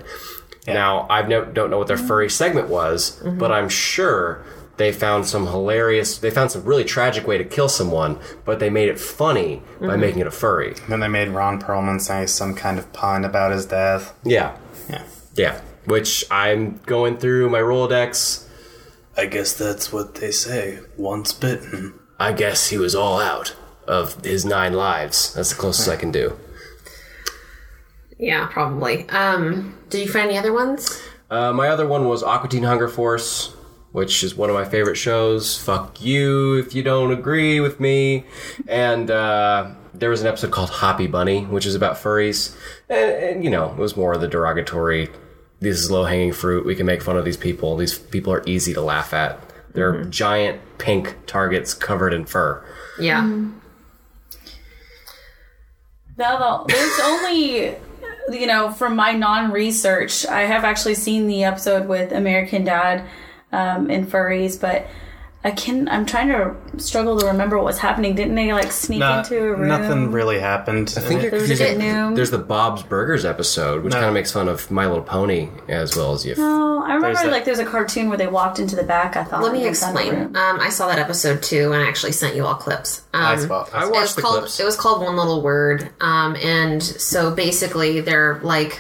Now, I no, don't know what their furry segment was, mm-hmm. but I'm sure they found some hilarious. They found some really tragic way to kill someone, but they made it funny by mm-hmm. making it a furry. Then they made Ron Perlman say some kind of pun about his death. Yeah, Yeah. yeah. Which I'm going through my Rolodex. I guess that's what they say. Once bitten. I guess he was all out of his nine lives. That's the closest hmm. I can do. Yeah, probably. Um, did you find any other ones? Uh, my other one was Aqua Teen Hunger Force, which is one of my favorite shows. Fuck you if you don't agree with me. And uh, there was an episode called Hoppy Bunny, which is about furries, and, and you know, it was more of the derogatory. This is low hanging fruit. We can make fun of these people. These people are easy to laugh at. They're giant pink targets covered in fur. Yeah. Now, the- there's only, you know, from my non-research, I have actually seen the episode with American Dad um, and furries, but I can. I'm trying to struggle to remember what was happening. Didn't they like sneak Nah, into a room? nothing really happened. I think you're There a confusing. bit new. There's the Bob's Burgers episode, which No. kind of makes fun of My Little Pony as well as you. Oh, I remember There's that- like there's a cartoon where they walked into the back. I thought. Let me and found a explain. room. Um, I saw that episode too, and I actually sent you all clips. Um, I saw- I I it was watched the called clips. it was called one little word um, and so basically they're like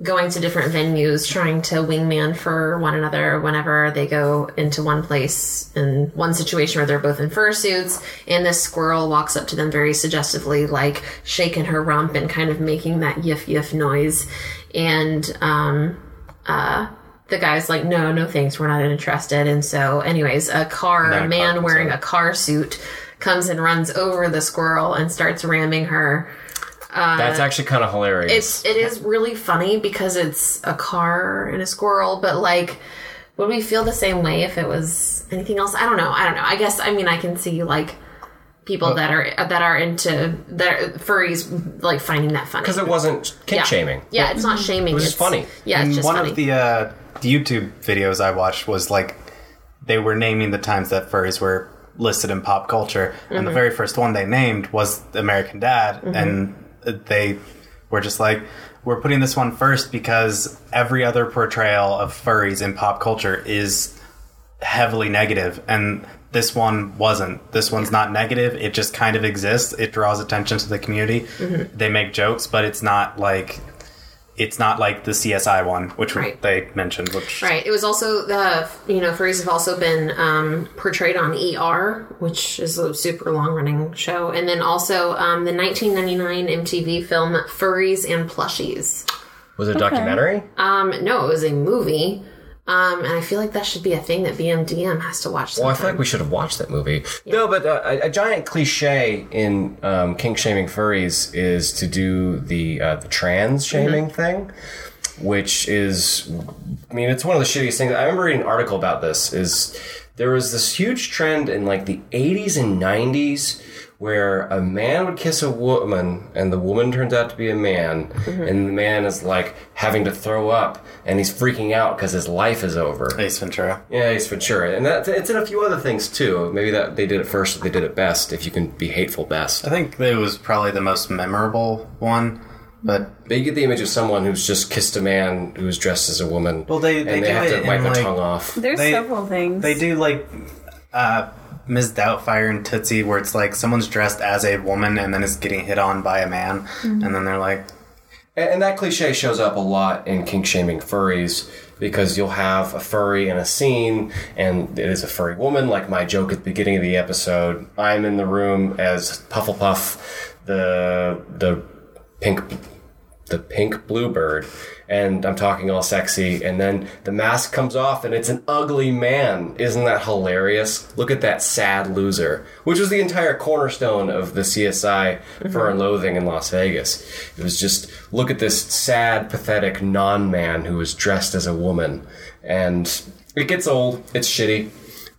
going to different venues trying to wingman for one another whenever they go into one place in one situation where they're both in fursuits and this squirrel walks up to them very suggestively like shaking her rump and kind of making that yiff yiff noise and um uh the guy's like, no, no thanks, we're not interested. And so, anyways, a car, Not a man car, wearing a car suit comes and runs over the squirrel and starts ramming her. That's actually kind of hilarious. It's it is really funny because it's a car and a squirrel, but like would we feel the same way if it was anything else? I don't know. I don't know. I guess I mean I can see like people that are that are into that are furries like finding that funny. because it wasn't kink yeah. shaming. Yeah, it's not shaming. It was it's just funny. Yeah, it's just one funny. of the uh, YouTube videos I watched was like they were naming the times that furries were listed in pop culture, and Mm-hmm. the very first one they named was American Dad, and they were just like, "We're putting this one first because every other portrayal of furries in pop culture is heavily and." This one wasn't. This one's not negative. It just kind of exists. It draws attention to the community. Mm-hmm. They make jokes, but it's not like it's not like the CSI one, which Right. they mentioned. Which Right. It was also the you know furries have also been um, portrayed on ER, which is a super long running show, and then also um, the 1999 MTV film Furries and Plushies. Was it a documentary? Um, no, it was a movie, um, and I feel like that should be a thing that BMDM has to watch. Well, I feel like we should have watched that movie. No, but uh, a, a giant cliche in um, kink shaming furries is to do the uh, the trans shaming thing, which is, I mean, it's one of the shittiest things. I remember reading an article about this. Is there was this huge trend in like the '80s and '90s where a man would kiss a woman and the woman turns out to be a man and the man is like having to throw up and he's freaking out because his life is over Ace Ventura. yeah, Ace Ventura, and that it's in a few other things too. Maybe that they did it first, or they did it best. If you can be hateful best, I think it was probably the most memorable one, but but you get the image of someone who's just kissed a man who's dressed as a woman. Well, they- and they they do have to in, wipe their like- tongue off. There's they- several things. they do like uh, Ms. Doubtfire and Tootsie, where it's like someone's dressed as a woman and then is getting hit on by a man, mm-hmm. and then they're like, And, and that cliche shows up a lot in kink shaming furries because you'll have a furry in a scene and it is a furry woman, like my joke at the beginning of the episode. I'm in the room as Pufflepuff, the the pink the pink bluebird, and I'm talking all sexy, and then the mask comes off and it's an ugly man. Isn't that hilarious? Look at that sad loser, which was the entire cornerstone of the CSI Fur and Loathing in Las Vegas. It was just look at this sad, pathetic non man who was dressed as a woman, and it gets old. It's shitty.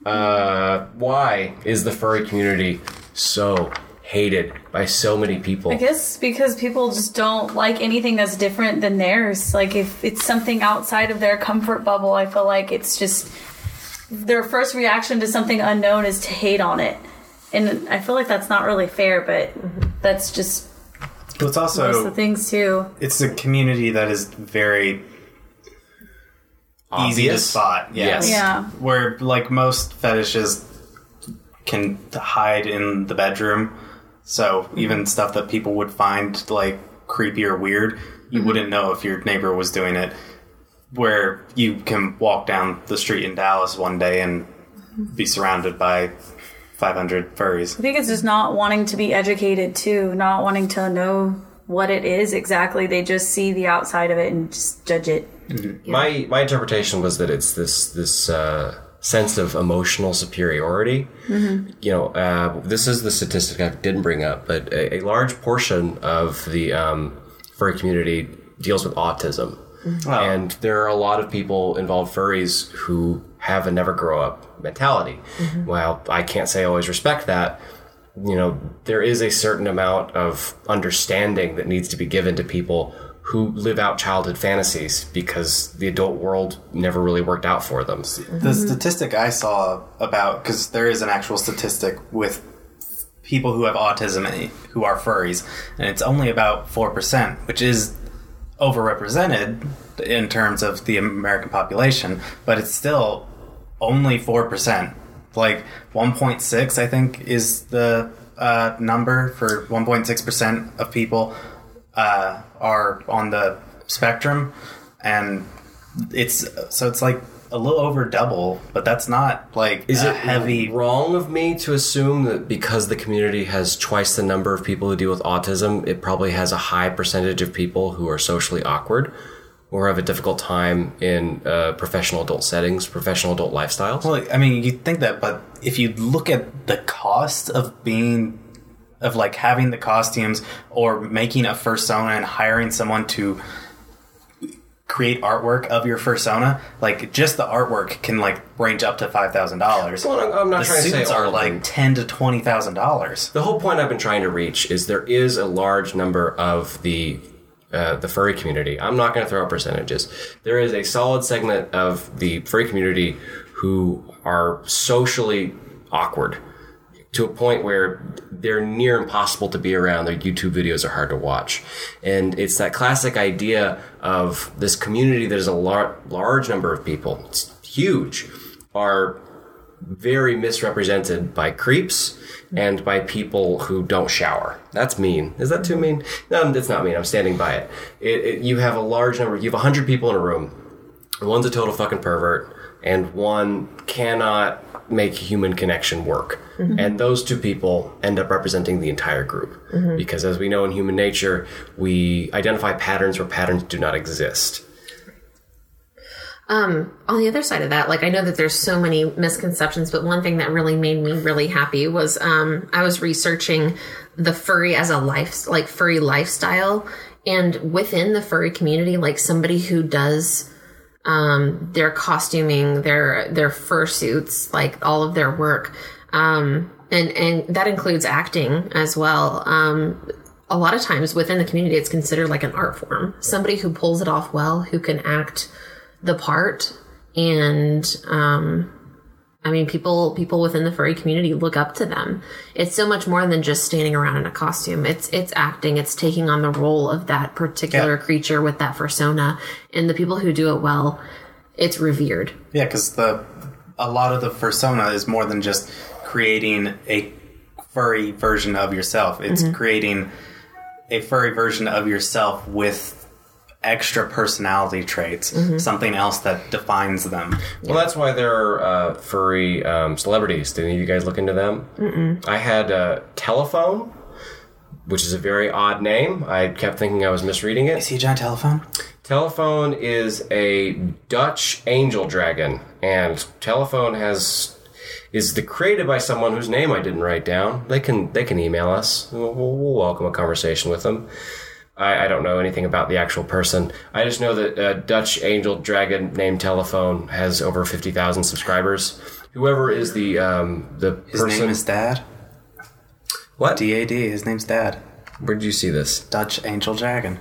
Uh, why is the furry community so hated by so many people? I guess because people just don't like anything that's different than theirs. Like if it's something outside of their comfort bubble, I feel like it's just their first reaction to something unknown is to hate on it. And I feel like that's not really fair, but that's just well, it's most of the things too. it's a community that is very easy to spot. Yeah. Yes. Yeah. Where like most fetishes can hide in the bedroom, so even stuff that people would find like creepy or weird, you mm-hmm. wouldn't know if your neighbor was doing it. Where you can walk down the street in Dallas one day and mm-hmm. be surrounded by 500 furries. I think it's just not wanting to be educated too, not wanting to know what it is exactly. They just see the outside of it and just judge it. Mm-hmm. My my interpretation was that it's this this uh, sense of emotional superiority. You know, uh, this is the statistic I didn't bring up, but a, a large portion of the um, furry community deals with autism. And there are a lot of people involved, furries, who have a never grow up mentality. While I can't say I always respect that, you know, there is a certain amount of understanding that needs to be given to people who live out childhood fantasies because the adult world never really worked out for them. The statistic I saw about because there is an actual statistic with people who have autism who are furries, and it's only about four percent, which is overrepresented in terms of the American population, but it's still only four percent. Like one point six, I think, is the uh, number for one point six percent of people uh, are on the spectrum, and it's so it's like a little over double, but that's not like Is a it heavy. wrong of me to assume that because the community has twice the number of people who deal with autism, it probably has a high percentage of people who are socially awkward or have a difficult time in uh, professional adult settings, professional adult lifestyles? Well, I mean, you think that, but if you look at the cost of being, of like having the costumes or making a fursona and hiring someone to create artwork of your fursona, like just the artwork can like range up to five thousand dollars. Well, I'm- not the trying to say are like ten to twenty thousand dollars. The whole point I've been trying to reach is there is a large number of the uh, the furry community. I'm not going to throw out percentages. There is a solid segment of the furry community who are socially awkward to a point where they're near impossible to be around. Their YouTube videos are hard to watch. And it's that classic idea of this community that is a lar- large number of people, it's huge, are very misrepresented by creeps and by people who don't shower. That's mean. Is that too mean? No, it's not mean. I'm standing by it. it, it you have a large number, you have 100 people in a room. One's a total fucking pervert, and one cannot make human connection work. Mm-hmm. And those two people end up representing the entire group. Mm-hmm. Because as we know in human nature, we identify patterns where patterns do not exist. Um, on the other side of that, like I know that there's so many misconceptions, but one thing that really made me really happy was um, I was researching the furry as a life, like furry lifestyle, and within the furry community, like somebody who does um, their costuming, their their fursuits, like all of their work, um, and and that includes acting as well. Um, a lot of times within the community, it's considered like an art form. Somebody who pulls it off well, who can act the part and um I mean people people within the furry community look up to them. It's so much more than just standing around in a costume. It's it's acting, it's taking on the role of that particular Yeah. creature with that persona and the people who do it well, it's revered. Yeah, because the a lot of the persona is more than just creating a furry version of yourself. It's mm-hmm. creating a furry version of yourself with extra personality traits, something else that defines them. Well, that's why there are uh, furry um, celebrities. Did any of you guys look into them? Mm-mm. I had uh, Telephone, which is a very odd name. I kept thinking I was misreading it. Is he a giant telephone? Telephone is a Dutch angel dragon, and Telephone has is the created by someone whose name I didn't write down. They can they can email us. We'll, we'll we'll welcome a conversation with them. I, I don't know anything about the actual person. I just know that a Dutch angel dragon named Telephone has over fifty thousand subscribers. Whoever is the um, the His person. name is Dad. what? D A D. His name's Dad. Where did you see this? Dutch Angel Dragon.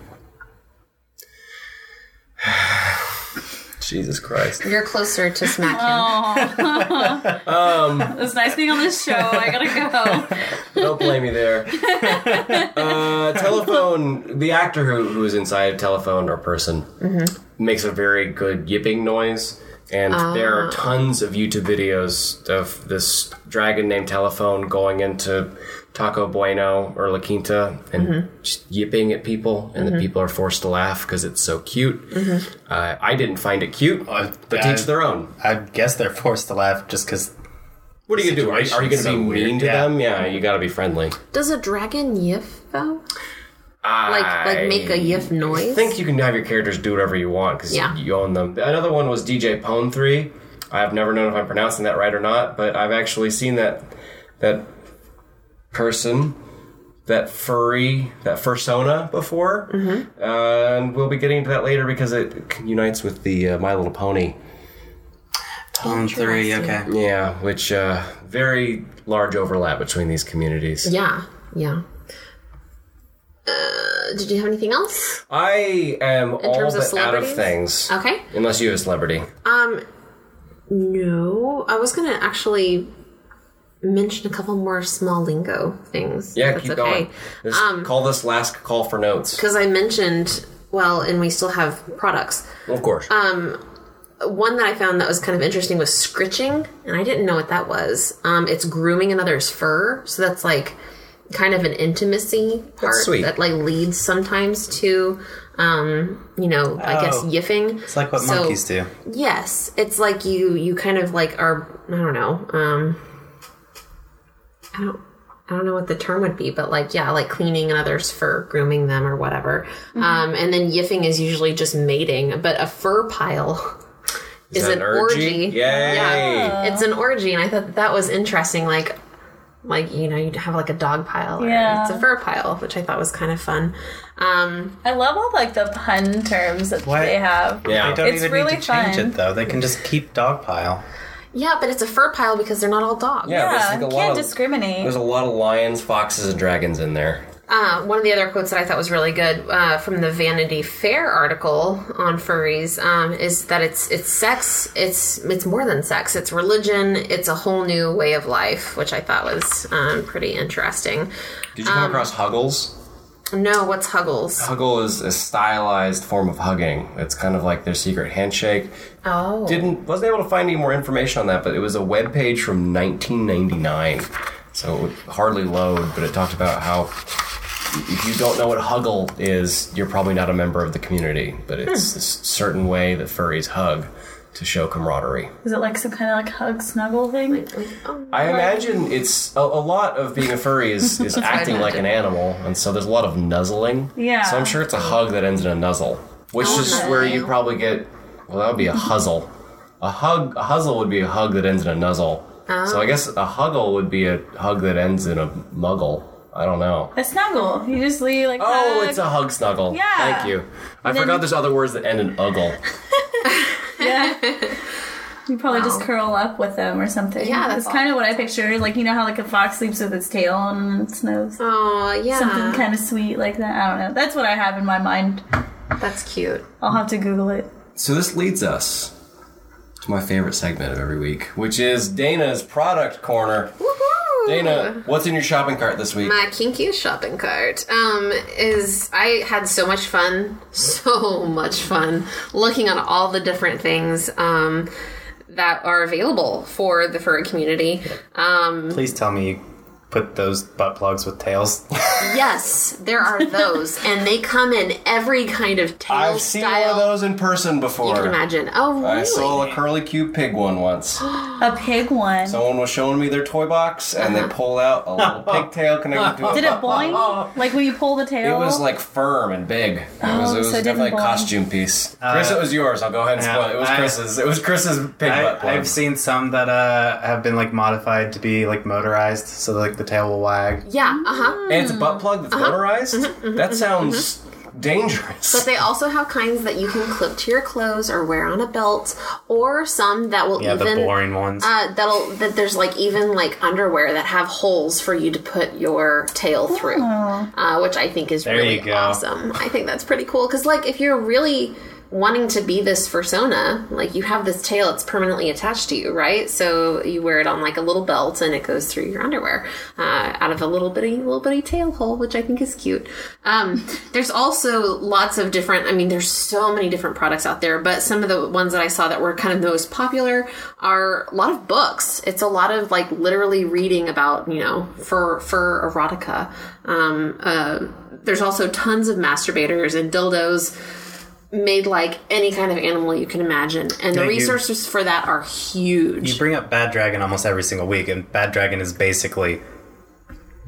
Jesus Christ! You're closer to smack him. Um, it was nice being on this show. I gotta go. Don't blame me there. uh, telephone. The actor who who is inside telephone or person mm-hmm. makes a very good yipping noise, and there are ah. tons of YouTube videos of this dragon named Telephone going into Taco Bueno or La Quinta and just yipping at people, and the people are forced to laugh because it's so cute. Uh, I didn't find it cute, Uh, but I- teach their own. I guess they're forced to laugh just because. What are you gonna do? Are, are you gonna be situation's mean weird, to yeah. them? Yeah, you gotta be friendly. Does a dragon yiff though? Like like make a yiff noise? I think you can have your characters do whatever you want because Yeah. you own them. Another one was DJ Pone Three. I've never known if I'm pronouncing that right or not, but I've actually seen that that person, that furry, that fursona before, Mm-hmm. uh, and we'll be getting into that later because it unites with the uh, My Little Pony. Tone three, okay. Yeah, which uh, very large overlap between these communities. Yeah, yeah. Uh, did you have anything else? I am all terms of but out of things. Okay. Unless you have a celebrity. Um, no, I was gonna actually mention a couple more small lingo things. Yeah, that's keep okay. going. This, call this last call for notes. Because I mentioned, well, and we still have products. Of course. Um, One that I found that was kind of interesting was scritching, and I didn't know what that was. Um, it's grooming another's fur, so that's like kind of an intimacy part sweet. that like leads sometimes to, um, you know, I guess Oh. yiffing. It's like what So- monkeys do. Yes, it's like you you kind of like are I don't know. Um I don't I don't know what the term would be, but like yeah, like cleaning and others fur, grooming them or whatever. Um and then yiffing is usually just mating, but a fur pile is, that an an orgy? orgy. Yay. Yeah. It's an orgy and I thought that was interesting like like you know you'd have like a dog pile or Yeah. it's a fur pile which i thought was kind of fun um I love all like the pun terms that What? they have. Yeah. They don't It's even really need to change it though. They can just keep dogpile. Yeah but it's a fur pile because they're not all dogs Yeah, there's Yeah, like a you lot can't of discriminate. there's a lot of lions, foxes, and dragons in there. Uh, one of the other quotes that I thought was really good uh, from the Vanity Fair article on furries um, is that it's it's sex. It's it's more than sex. It's religion. It's a whole new way of life, which I thought was um, pretty interesting. Did you come across Huggles? No, what's Huggles? Huggle is a stylized form of hugging. It's kind of like their secret handshake. Oh, Didn't wasn't able to find any more information on that, but it was a web page from 1999, so it would hardly load. But it talked about how if you don't know what Huggle is, you're probably not a member of the community. But it's hmm. this certain way that furries hug to show camaraderie. Is it like some kind of like hug snuggle thing? I imagine it's a, a lot of being a furry is, is acting like an animal, and so there's a lot of nuzzling. Yeah. So I'm sure it's a hug that ends in a nuzzle, which Oh, is where you probably get. Well, that would be a mm-hmm. huzzle. A hug, a huzzle would be a hug that ends in a nuzzle. So I oh. guess a huggle would be a hug that ends in a muggle. I don't know. A snuggle. You just leave like. Oh, hug. it's a hug snuggle. Yeah. Thank you. I then- forgot there's other words that end in uggle. Yeah. You probably just curl up with them or something. Yeah, that's that's kind of what I pictured. Like you know how like a fox sleeps with its tail on its nose. oh yeah, Something kind of sweet like that. I don't know. That's what I have in my mind. that's cute. I'll have to Google it. So this leads us to my favorite segment of every week, which is Dana's product corner. Woohoo! Dana, what's in your shopping cart this week? My kinky shopping cart um, is I had so much fun, so much fun looking at all the different things um, that are available for the furry community. Um, Please tell me you put those butt plugs with tails. yes, there are those, and they come in every kind of tail I've seen style one of those in person before. you can imagine. Oh, really? I saw a curly cute pig one once. A pig one. Someone was showing me their toy box, and they pulled out a little pigtail connected to it. Did it boing? Like when you pull the tail? It was like firm and big. It was, it was so it definitely a costume piece. Chris, it was yours. I'll go ahead and spoil it. It was I- Chris's. It was Chris's pig butt I, plug. I've seen some that uh, have been like modified to be like motorized, so like the tail will wag. Yeah, uh huh. and it's a butt plug that's motorized? that sounds dangerous. But they also have kinds that you can clip to your clothes or wear on a belt, or some that will Yeah, even the boring ones. Uh, that'll that there's like even like underwear that have holes for you to put your tail through, uh, which I think is There really go. awesome. I think that's pretty cool because like if you're really wanting to be this fursona, like you have this tail, it's permanently attached to you, right? So you wear it on like a little belt and it goes through your underwear uh, out of a little bitty little bitty tail hole, which I think is cute. Um, there's also lots of different. I mean, there's so many different products out there, but some of the ones that I saw that were kind of the most popular are a lot of books. It's a lot of like literally reading about you know for for erotica. Um, uh, there's also tons of masturbators and dildos made like any kind of animal you can imagine, and the Yeah, you- resources for that are huge. you bring up Bad Dragon almost every single week, and Bad Dragon is basically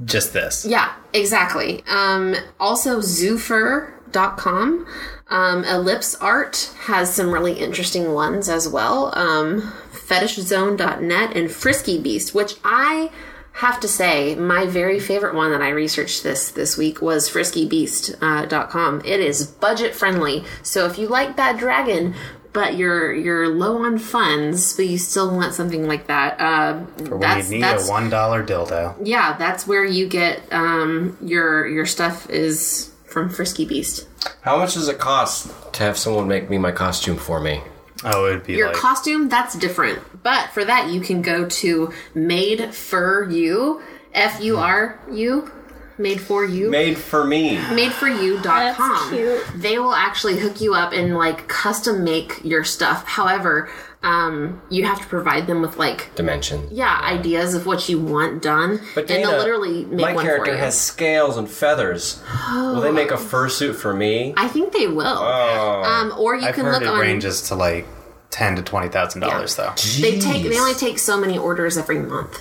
just this. Yeah, exactly. Um, also, Zoofer.com Um, Ellipse Art has some really interesting ones as well. Um, fetishzone.net and Frisky Beast, which I have to say, my very favorite one that I researched this this week was friskybeast.com. It is budget friendly. So if you like Bad Dragon, but you're you're low on funds, but you still want something like that, uh, When that's, you need that's a one dollar dildo. yeah, that's where you get um, your your stuff is from Frisky Beast. How much does it cost to have someone make me my costume for me? Oh, it would be Your like costume that's different, but for that you can go to Made Fur You, F U R U, Made Fur You. Made for me. madefuryou.com. That's cute. They will actually hook you up and like custom make your stuff. However, um, you have to provide them with like Dimension. yeah, ideas of what you want done, But and they'll literally make my one character for you. My character has scales and feathers. Will they make a fursuit for me? I think they will. Oh. Um, or you I've can heard look it on. ranges to like ten to twenty thousand dollars though. They take. They only take so many orders every month.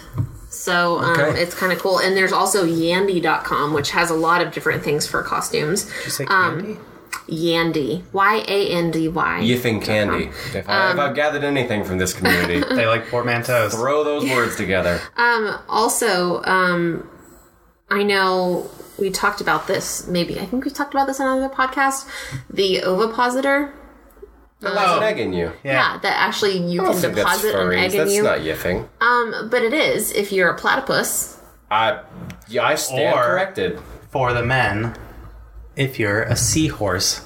So um, Okay. it's kind of cool. And there's also Yandy.com, which has a lot of different things for costumes. Did you say Um, candy? Yandy. Y A N D Y. Yiffing candy. If, I, Um, if I've gathered anything from this community, They like portmanteaus. throw those words together. Um, also, um, I know we talked about this. Maybe I think we talked about this on another podcast. The ovipositor. That lays an egg in you. Yeah, that actually you I don't can think that's deposit an furries. egg in That's you. not yiffing. Um, but it is if you're a platypus. I, yeah, I stand Or- corrected. For the men, if you're a seahorse.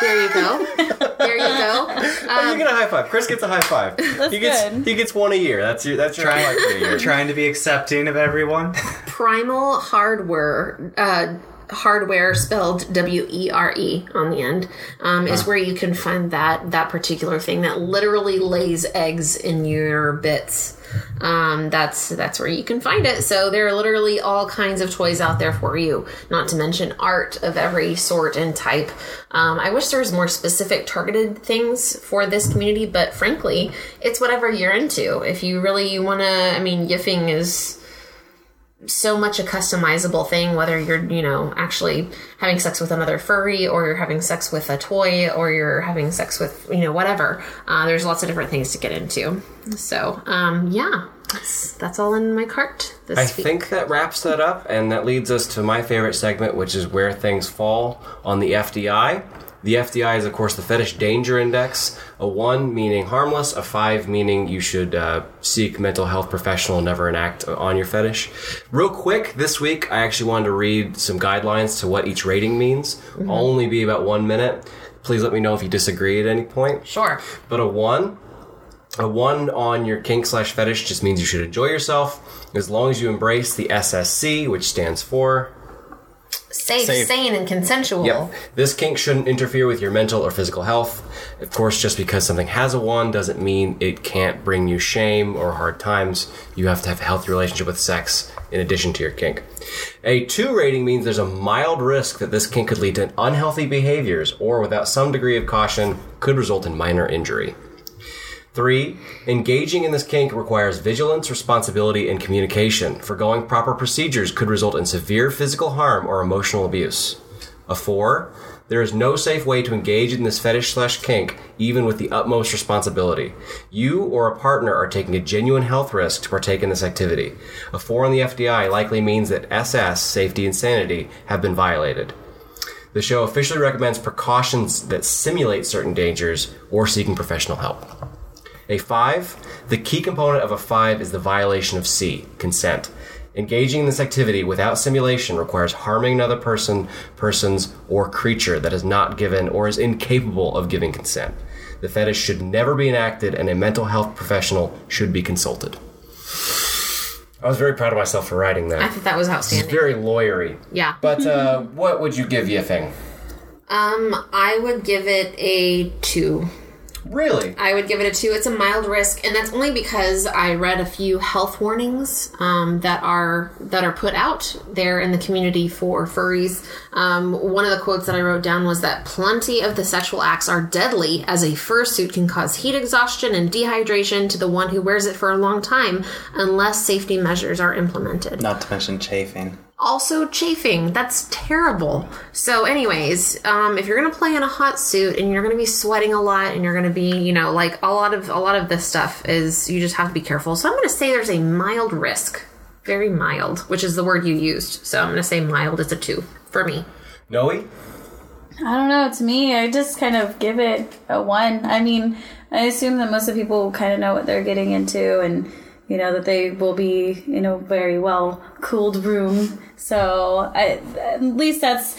There you go. there you go. oh, you get a high five. Chris gets a high five. That's he gets good. he gets one a year. That's your that's your Try- highlight for the year. Trying to be accepting of everyone. Primal Hardwere. Uh, hardware spelled W E R E on the end um, is where you can find that that particular thing that literally lays eggs in your bits. Um, that's that's where you can find it. So there are literally all kinds of toys out there for you. Not to mention art of every sort and type. Um, I wish there was more specific targeted things for this community, but frankly, it's whatever you're into. If you really want to, I mean, yiffing is so much a customizable thing whether you're you know actually having sex with another furry or you're having sex with a toy or you're having sex with you know whatever. Uh, there's lots of different things to get into. So um yeah that's that's all in my cart this I week. think that wraps that up, and that leads us to my favorite segment, which is where things fall on the FDI. The FDI is, of course, the Fetish Danger Index. A one meaning harmless, a five meaning you should uh, seek mental health professional never enact on your fetish. Real quick, this week I actually wanted to read some guidelines to what each rating means. I'll only be about one minute. Please let me know if you disagree at any point. sure But a one, a one on your kink slash fetish just means you should enjoy yourself as long as you embrace the SSC, which stands for. Safe, Safe. sane and consensual Yep. This kink shouldn't interfere with your mental or physical health. Of course, just because something has a one doesn't mean it can't bring you shame or hard times. You have to have a healthy relationship with sex in addition to your kink. A two rating means there's a mild risk that this kink could lead to unhealthy behaviors or, without some degree of caution, could result in minor injury. Three, engaging in this kink requires vigilance, responsibility, and communication. Forgoing proper procedures could result in severe physical harm or emotional abuse. A four, there is no safe way to engage in this fetish slash kink, even with the utmost responsibility. You or a partner are taking a genuine health risk to partake in this activity. A four on the FDI likely means that SS, safety and sanity, have been violated. The show officially recommends precautions that simulate certain dangers or seeking professional help. A five, the key component of a five is the violation of C, consent. Engaging in this activity without simulation requires harming another person, persons, or creature that is not given or is incapable of giving consent. The fetish should never be enacted, and a mental health professional should be consulted. I was very proud of myself for writing that. i thought that was outstanding Very lawyery. yeah But uh, what would you give Yiffing? um i would give it a two Really? I would give it a two. It's a mild risk, and that's only because I read a few health warnings um, that are that are put out there in the community for furries. Um, one of the quotes that I wrote down was that plenty of the sexual acts are deadly, as a fursuit can cause heat exhaustion and dehydration to the one who wears it for a long time, unless safety measures are implemented. Not to mention chafing. Also chafing. That's terrible. So, anyways, um, if you're gonna play in a hot suit and you're gonna be sweating a lot and you're gonna be, you know, like a lot of a lot of this stuff is you just have to be careful. So I'm gonna say there's a mild risk. Very mild, which is the word you used. So I'm gonna say mild is a two for me. Noe? I don't know. To me, I just kind of give it a one. I mean, I assume that most of the people kind of know what they're getting into, and you know that they will be in a very well cooled room. So I, at least that's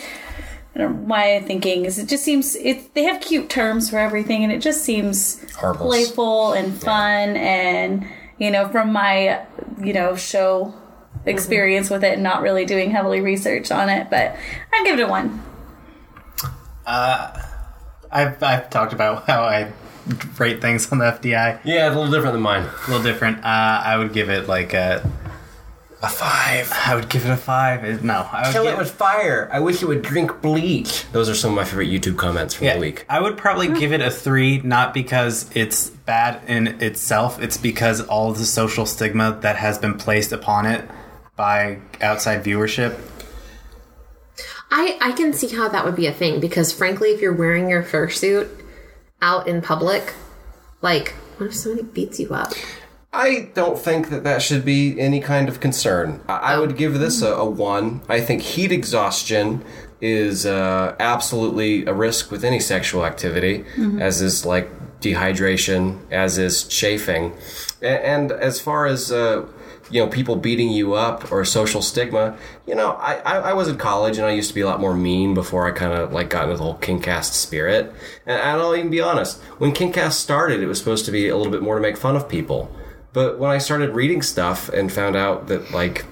I don't know, my thinking is. It just seems it. They have cute terms for everything, and it just seems Harmless. playful and fun. And you know, from my you know show experience with it, and not really doing heavily research on it, but I give it a one. Uh, I've, I've talked about how I rate things on the FDI. Yeah, a little different than mine. A little different. Uh, I would give it like a A five. I would give it a five. It- No, I would Kill give, it with fire. I wish it would drink bleach. Those are some of my favorite YouTube comments from yeah, the week. I would probably give it a three, not because it's bad in itself. It's because all the social stigma that has been placed upon it by outside viewership. I, I can see how that would be a thing because frankly, if you're wearing your fursuit out in public, like, what if somebody beats you up? I don't think that that should be any kind of concern. I, I would give this a, a one. I think heat exhaustion is uh, absolutely a risk with any sexual activity, as is like dehydration, as is chafing. A- And, as far as uh, you know, people beating you up or social stigma, you know, I, I, I was in college and I used to be a lot more mean before I kind of like got into the whole Kinkcast spirit. And, and I'll even be honest, when Kinkcast started, it was supposed to be a little bit more to make fun of people. But when I started reading stuff and found out that like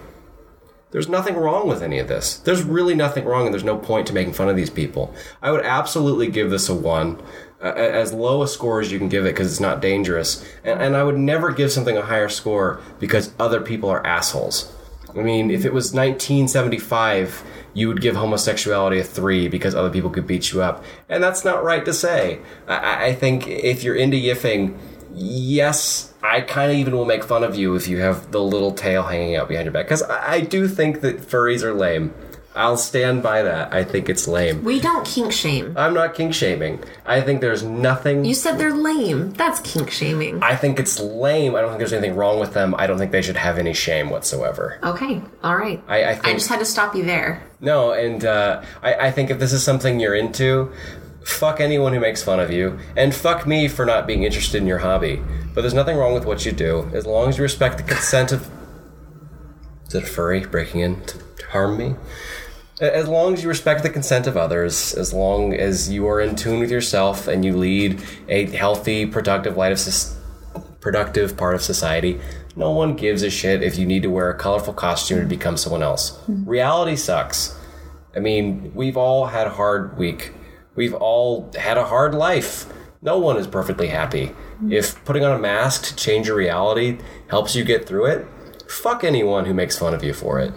there's nothing wrong with any of this. There's really nothing wrong, and there's no point to making fun of these people. I would absolutely give this a one, uh, as low a score as you can give it because it's not dangerous. And, and I would never give something a higher score because other people are assholes. I mean, if it was 1975, you would give homosexuality a three because other people could beat you up, and that's not right to say. I- I, think if you're into yiffing, yes, I kind of even will make fun of you if you have the little tail hanging out behind your back. Because I, I do think that furries are lame. I'll stand by that. I think it's lame. We don't kink shame. I'm not kink shaming. I think there's nothing. You said they're lame. That's kink shaming. I think it's lame. I don't think there's anything wrong with them. I don't think they should have any shame whatsoever. Okay, all right. I, I I just had to stop you there. no, and uh, I, I think if this is something you're into, fuck anyone who makes fun of you, and fuck me for not being interested in your hobby. But there's nothing wrong with what you do as long as you respect the consent of. Is it a furry breaking in to harm me? As long as you respect the consent of others, as long as you are in tune with yourself and you lead a healthy, productive life of productive part of society, no one gives a shit if you need to wear a colorful costume to become someone else. Mm-hmm. Reality sucks. I mean, we've all had a hard week. We've all had a hard life. No one is perfectly happy. Mm-hmm. If putting on a mask to change your reality helps you get through it, fuck anyone who makes fun of you for it.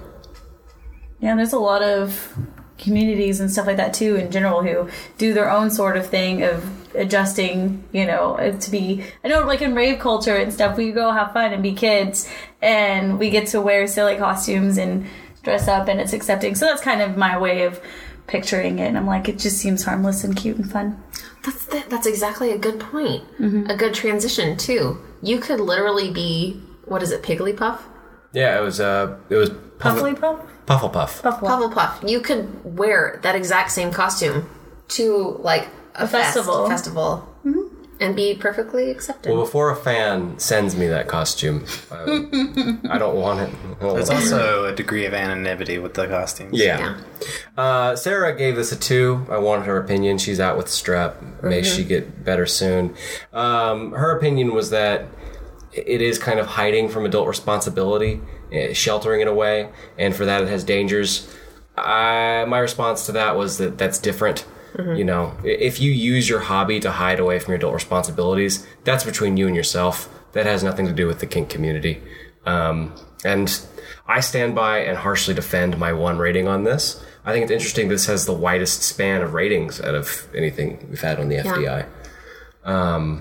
Yeah, there's a lot of communities and stuff like that too in general who do their own sort of thing of adjusting, you know, to be I know like in rave culture and stuff, we go have fun and be kids and we get to wear silly costumes and dress up and it's accepting. So that's kind of my way of picturing it and I'm like it just seems harmless and cute and fun. That's th- that's exactly a good point. A good transition too. You could literally be what is it, Pigglypuff? Yeah, it was uh it was Puffly puff? Pufflepuff. Puff puff. Pufflepuff. You could wear that exact same costume to like a, fest- festival. festival, and be perfectly accepted. Well, before a fan sends me that costume, I, I don't want it. I don't There's also a degree of anonymity with the costumes. yeah. yeah. Uh, Sarah gave this a two. I wanted her opinion. She's out with strep. May she get better soon. Um, her opinion was that it is kind of hiding from adult responsibility, eh, sheltering it away, and for that it has dangers. I, my response to that was that that's different. You know, if you use your hobby to hide away from your adult responsibilities, that's between you and yourself. That has nothing to do with the kink community. Um, and I stand by and harshly defend my one rating on this. I think it's interesting. This has the widest span of ratings out of anything we've had on the FDI.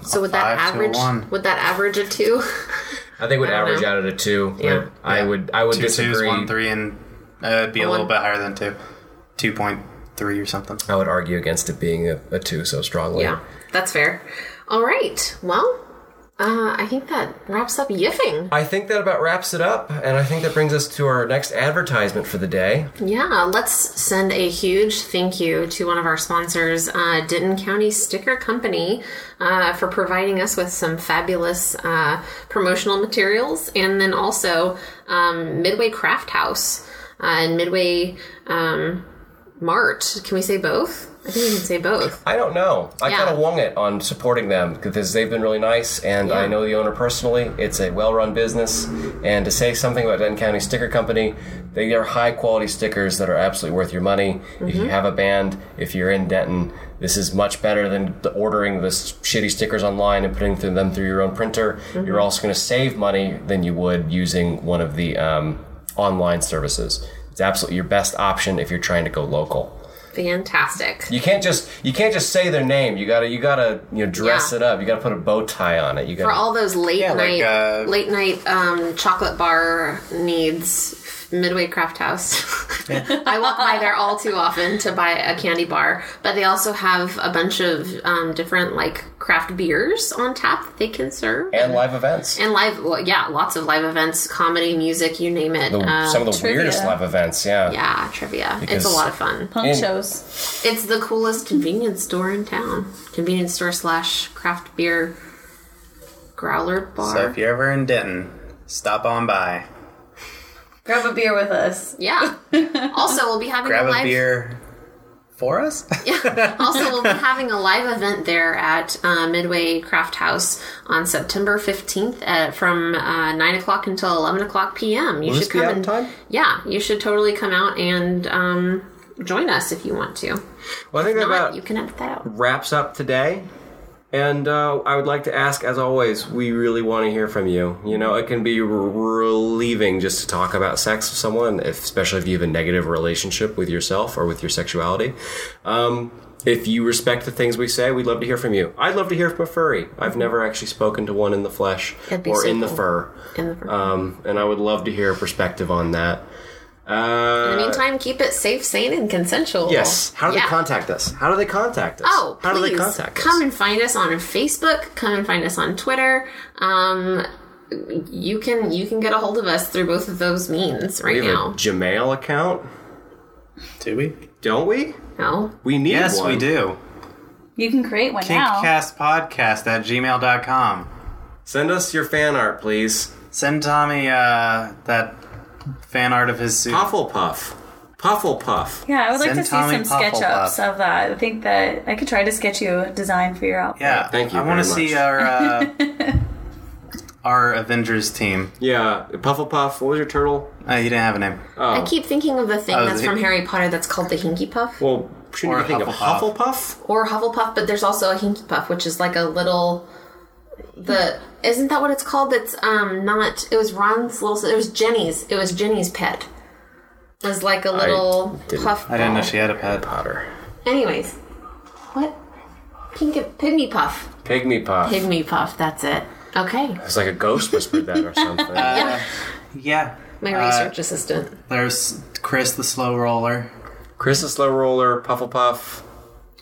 So would that five to a average? one. Would that average a two? I think would I average know. out at a two. but Yeah. I Yeah. would I would Two disagree. twos, one three, and Uh, it'd be a, A little bit higher than two, two point three or something. I would argue against it being a, a two so strongly. Yeah, that's fair. All right. Well, uh, I think that wraps up yiffing. I think that about wraps it up, and I think that brings us to our next advertisement for the day. Yeah, let's send a huge thank you to one of our sponsors, uh, Denton County Sticker Company, uh, for providing us with some fabulous uh, promotional materials, and then also um, Midway Craft House uh, and Midway um, Mart. Can we say both? I think we can say both. I don't know. I Yeah. kind of wung it on supporting them because they've been really nice, and I know the owner personally. It's a well-run business, and to say something about Denton County Sticker Company, they are high-quality stickers that are absolutely worth your money. If Mm-hmm. you have a band, if you're in Denton, this is much better than the ordering the shitty stickers online and putting them through your own printer. Mm-hmm. You're also going to save money than you would using one of the um, online services. It's absolutely your best option if you're trying to go local. Fantastic. You can't just you can't just say their name. You gotta you gotta you know dress Yeah. it up. You gotta put a bow tie on it. You gotta For all those late Yeah, like, night, uh, late night um, chocolate bar needs, Midway Craft House. I walk by there all too often to buy a candy bar, but they also have a bunch of um, different like craft beers on tap that they can serve. and live events. And live, well, yeah, lots of live events, comedy, music, you name it. The- Uh, some of the trivia. weirdest live events. Yeah. yeah, trivia. it's a lot of fun. Punk In- shows. It's the coolest convenience store in town. Convenience store slash craft beer growler bar. So if you're ever in Denton, stop on by, Grab a beer with us. Yeah. Also, we'll be having grab a a beer for us. Yeah. Also, we'll be having a live event there at uh, Midway Craft House on September fifteenth at from uh, nine o'clock until eleven o'clock p.m. You Will should this be come out in and time? yeah, you should totally come out and um, join us if you want to. Well, I think that Not, about you can edit that out. wraps up today. And uh, I would like to ask, as always, we really want to hear from you. You know, it can be r- relieving just to talk about sex with someone, if, especially if you have a negative relationship with yourself or with your sexuality. Um, if you respect the things we say, we'd love to hear from you. I'd love to hear from a furry. I've never actually spoken to one in the flesh or so in the cool. fur. In the fur. Um, and I would love to hear a perspective on that. In Uh, the meantime, keep it safe, sane, and consensual. yes. How do Yeah. they contact us? How do they contact us? Oh, how please do they contact us? come and find us on Facebook. Come and find us on Twitter. Um, you can you can get a hold of us through both of those means right we have now. a Gmail account, Do we? don't we? No, We need Yes, one. we do. You can create one now. Kinkcastpodcast at gmail.com. Send us your fan art, please. Send Tommy uh, that fan art of his suit. Pufflepuff. Pufflepuff. Yeah, I would like Send to see Tommy some sketch ups Pufflepuff. of that. I think that I could try to sketch you a design for your outfit. Yeah, Thank you I want to very see our uh, our Avengers team. Yeah, Pufflepuff. What was your turtle? Uh, you didn't have a name. I keep thinking of the thing Oh, that's the- from Harry Potter that's called the Hinky Puff Well, shouldn't Or you think of Hufflepuff. Hufflepuff? or Hufflepuff, but there's also a Hinky Puff, which is like a little. The isn't that what it's called? That's um not. It was Ron's little. It was Ginny's. It was Ginny's pet. It was like a little didn't- puff. I didn't know she had a pet. Potter. Anyways, what? Pink pygmy puff. Pygmy Puff. Pygmy puff. That's it. Okay, It's like a ghost whispered that or something. Yeah. yeah my Uh, research assistant. There's Chris the slow roller. Chris the Slow Roller, Pufflepuff.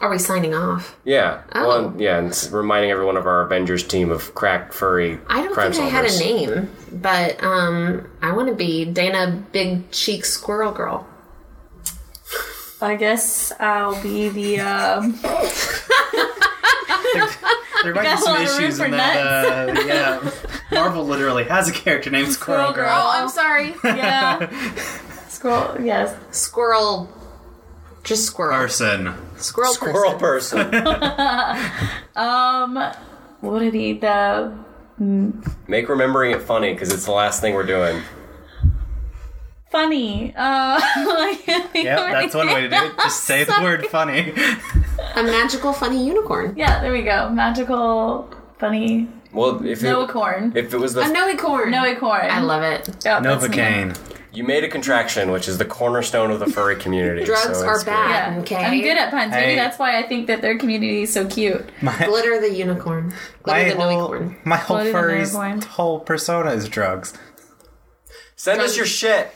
Are we signing off? Yeah. Oh. Well, and- yeah, and reminding everyone of our Avengers team of crack furry I don't crime think I had a name, but um, I want to be Dana Big Cheek Squirrel Girl. I guess I'll be the. Um, There might be some lot of room issues in that. Uh, yeah. Marvel literally has a character named Squirrel Girl. Oh, I'm sorry. yeah. Scroll. Yes. Squirrel. Just squirrel. Person. Squirrel, Squirrel person. person. Um. What did he? The. Make remembering it funny because it's the last thing we're doing. Funny. Uh. Yeah, that's one way to do it. Just say the word funny. A magical, funny unicorn. Yeah. There we go. Magical. Funny. Well, if it, Noacorn. if it was the A Noacorn. Noacorn. I love it. Oh, that's me. Novocaine. You made a contraction, which is the cornerstone of the furry community. Drugs so are bad. Yeah. Okay. I'm good at puns. Maybe Hey. that's why I think that their community is so cute. Glitter the unicorn. My Glitter the whole, Noacorn. my whole Floating furry's whole persona is drugs. Send us your shit.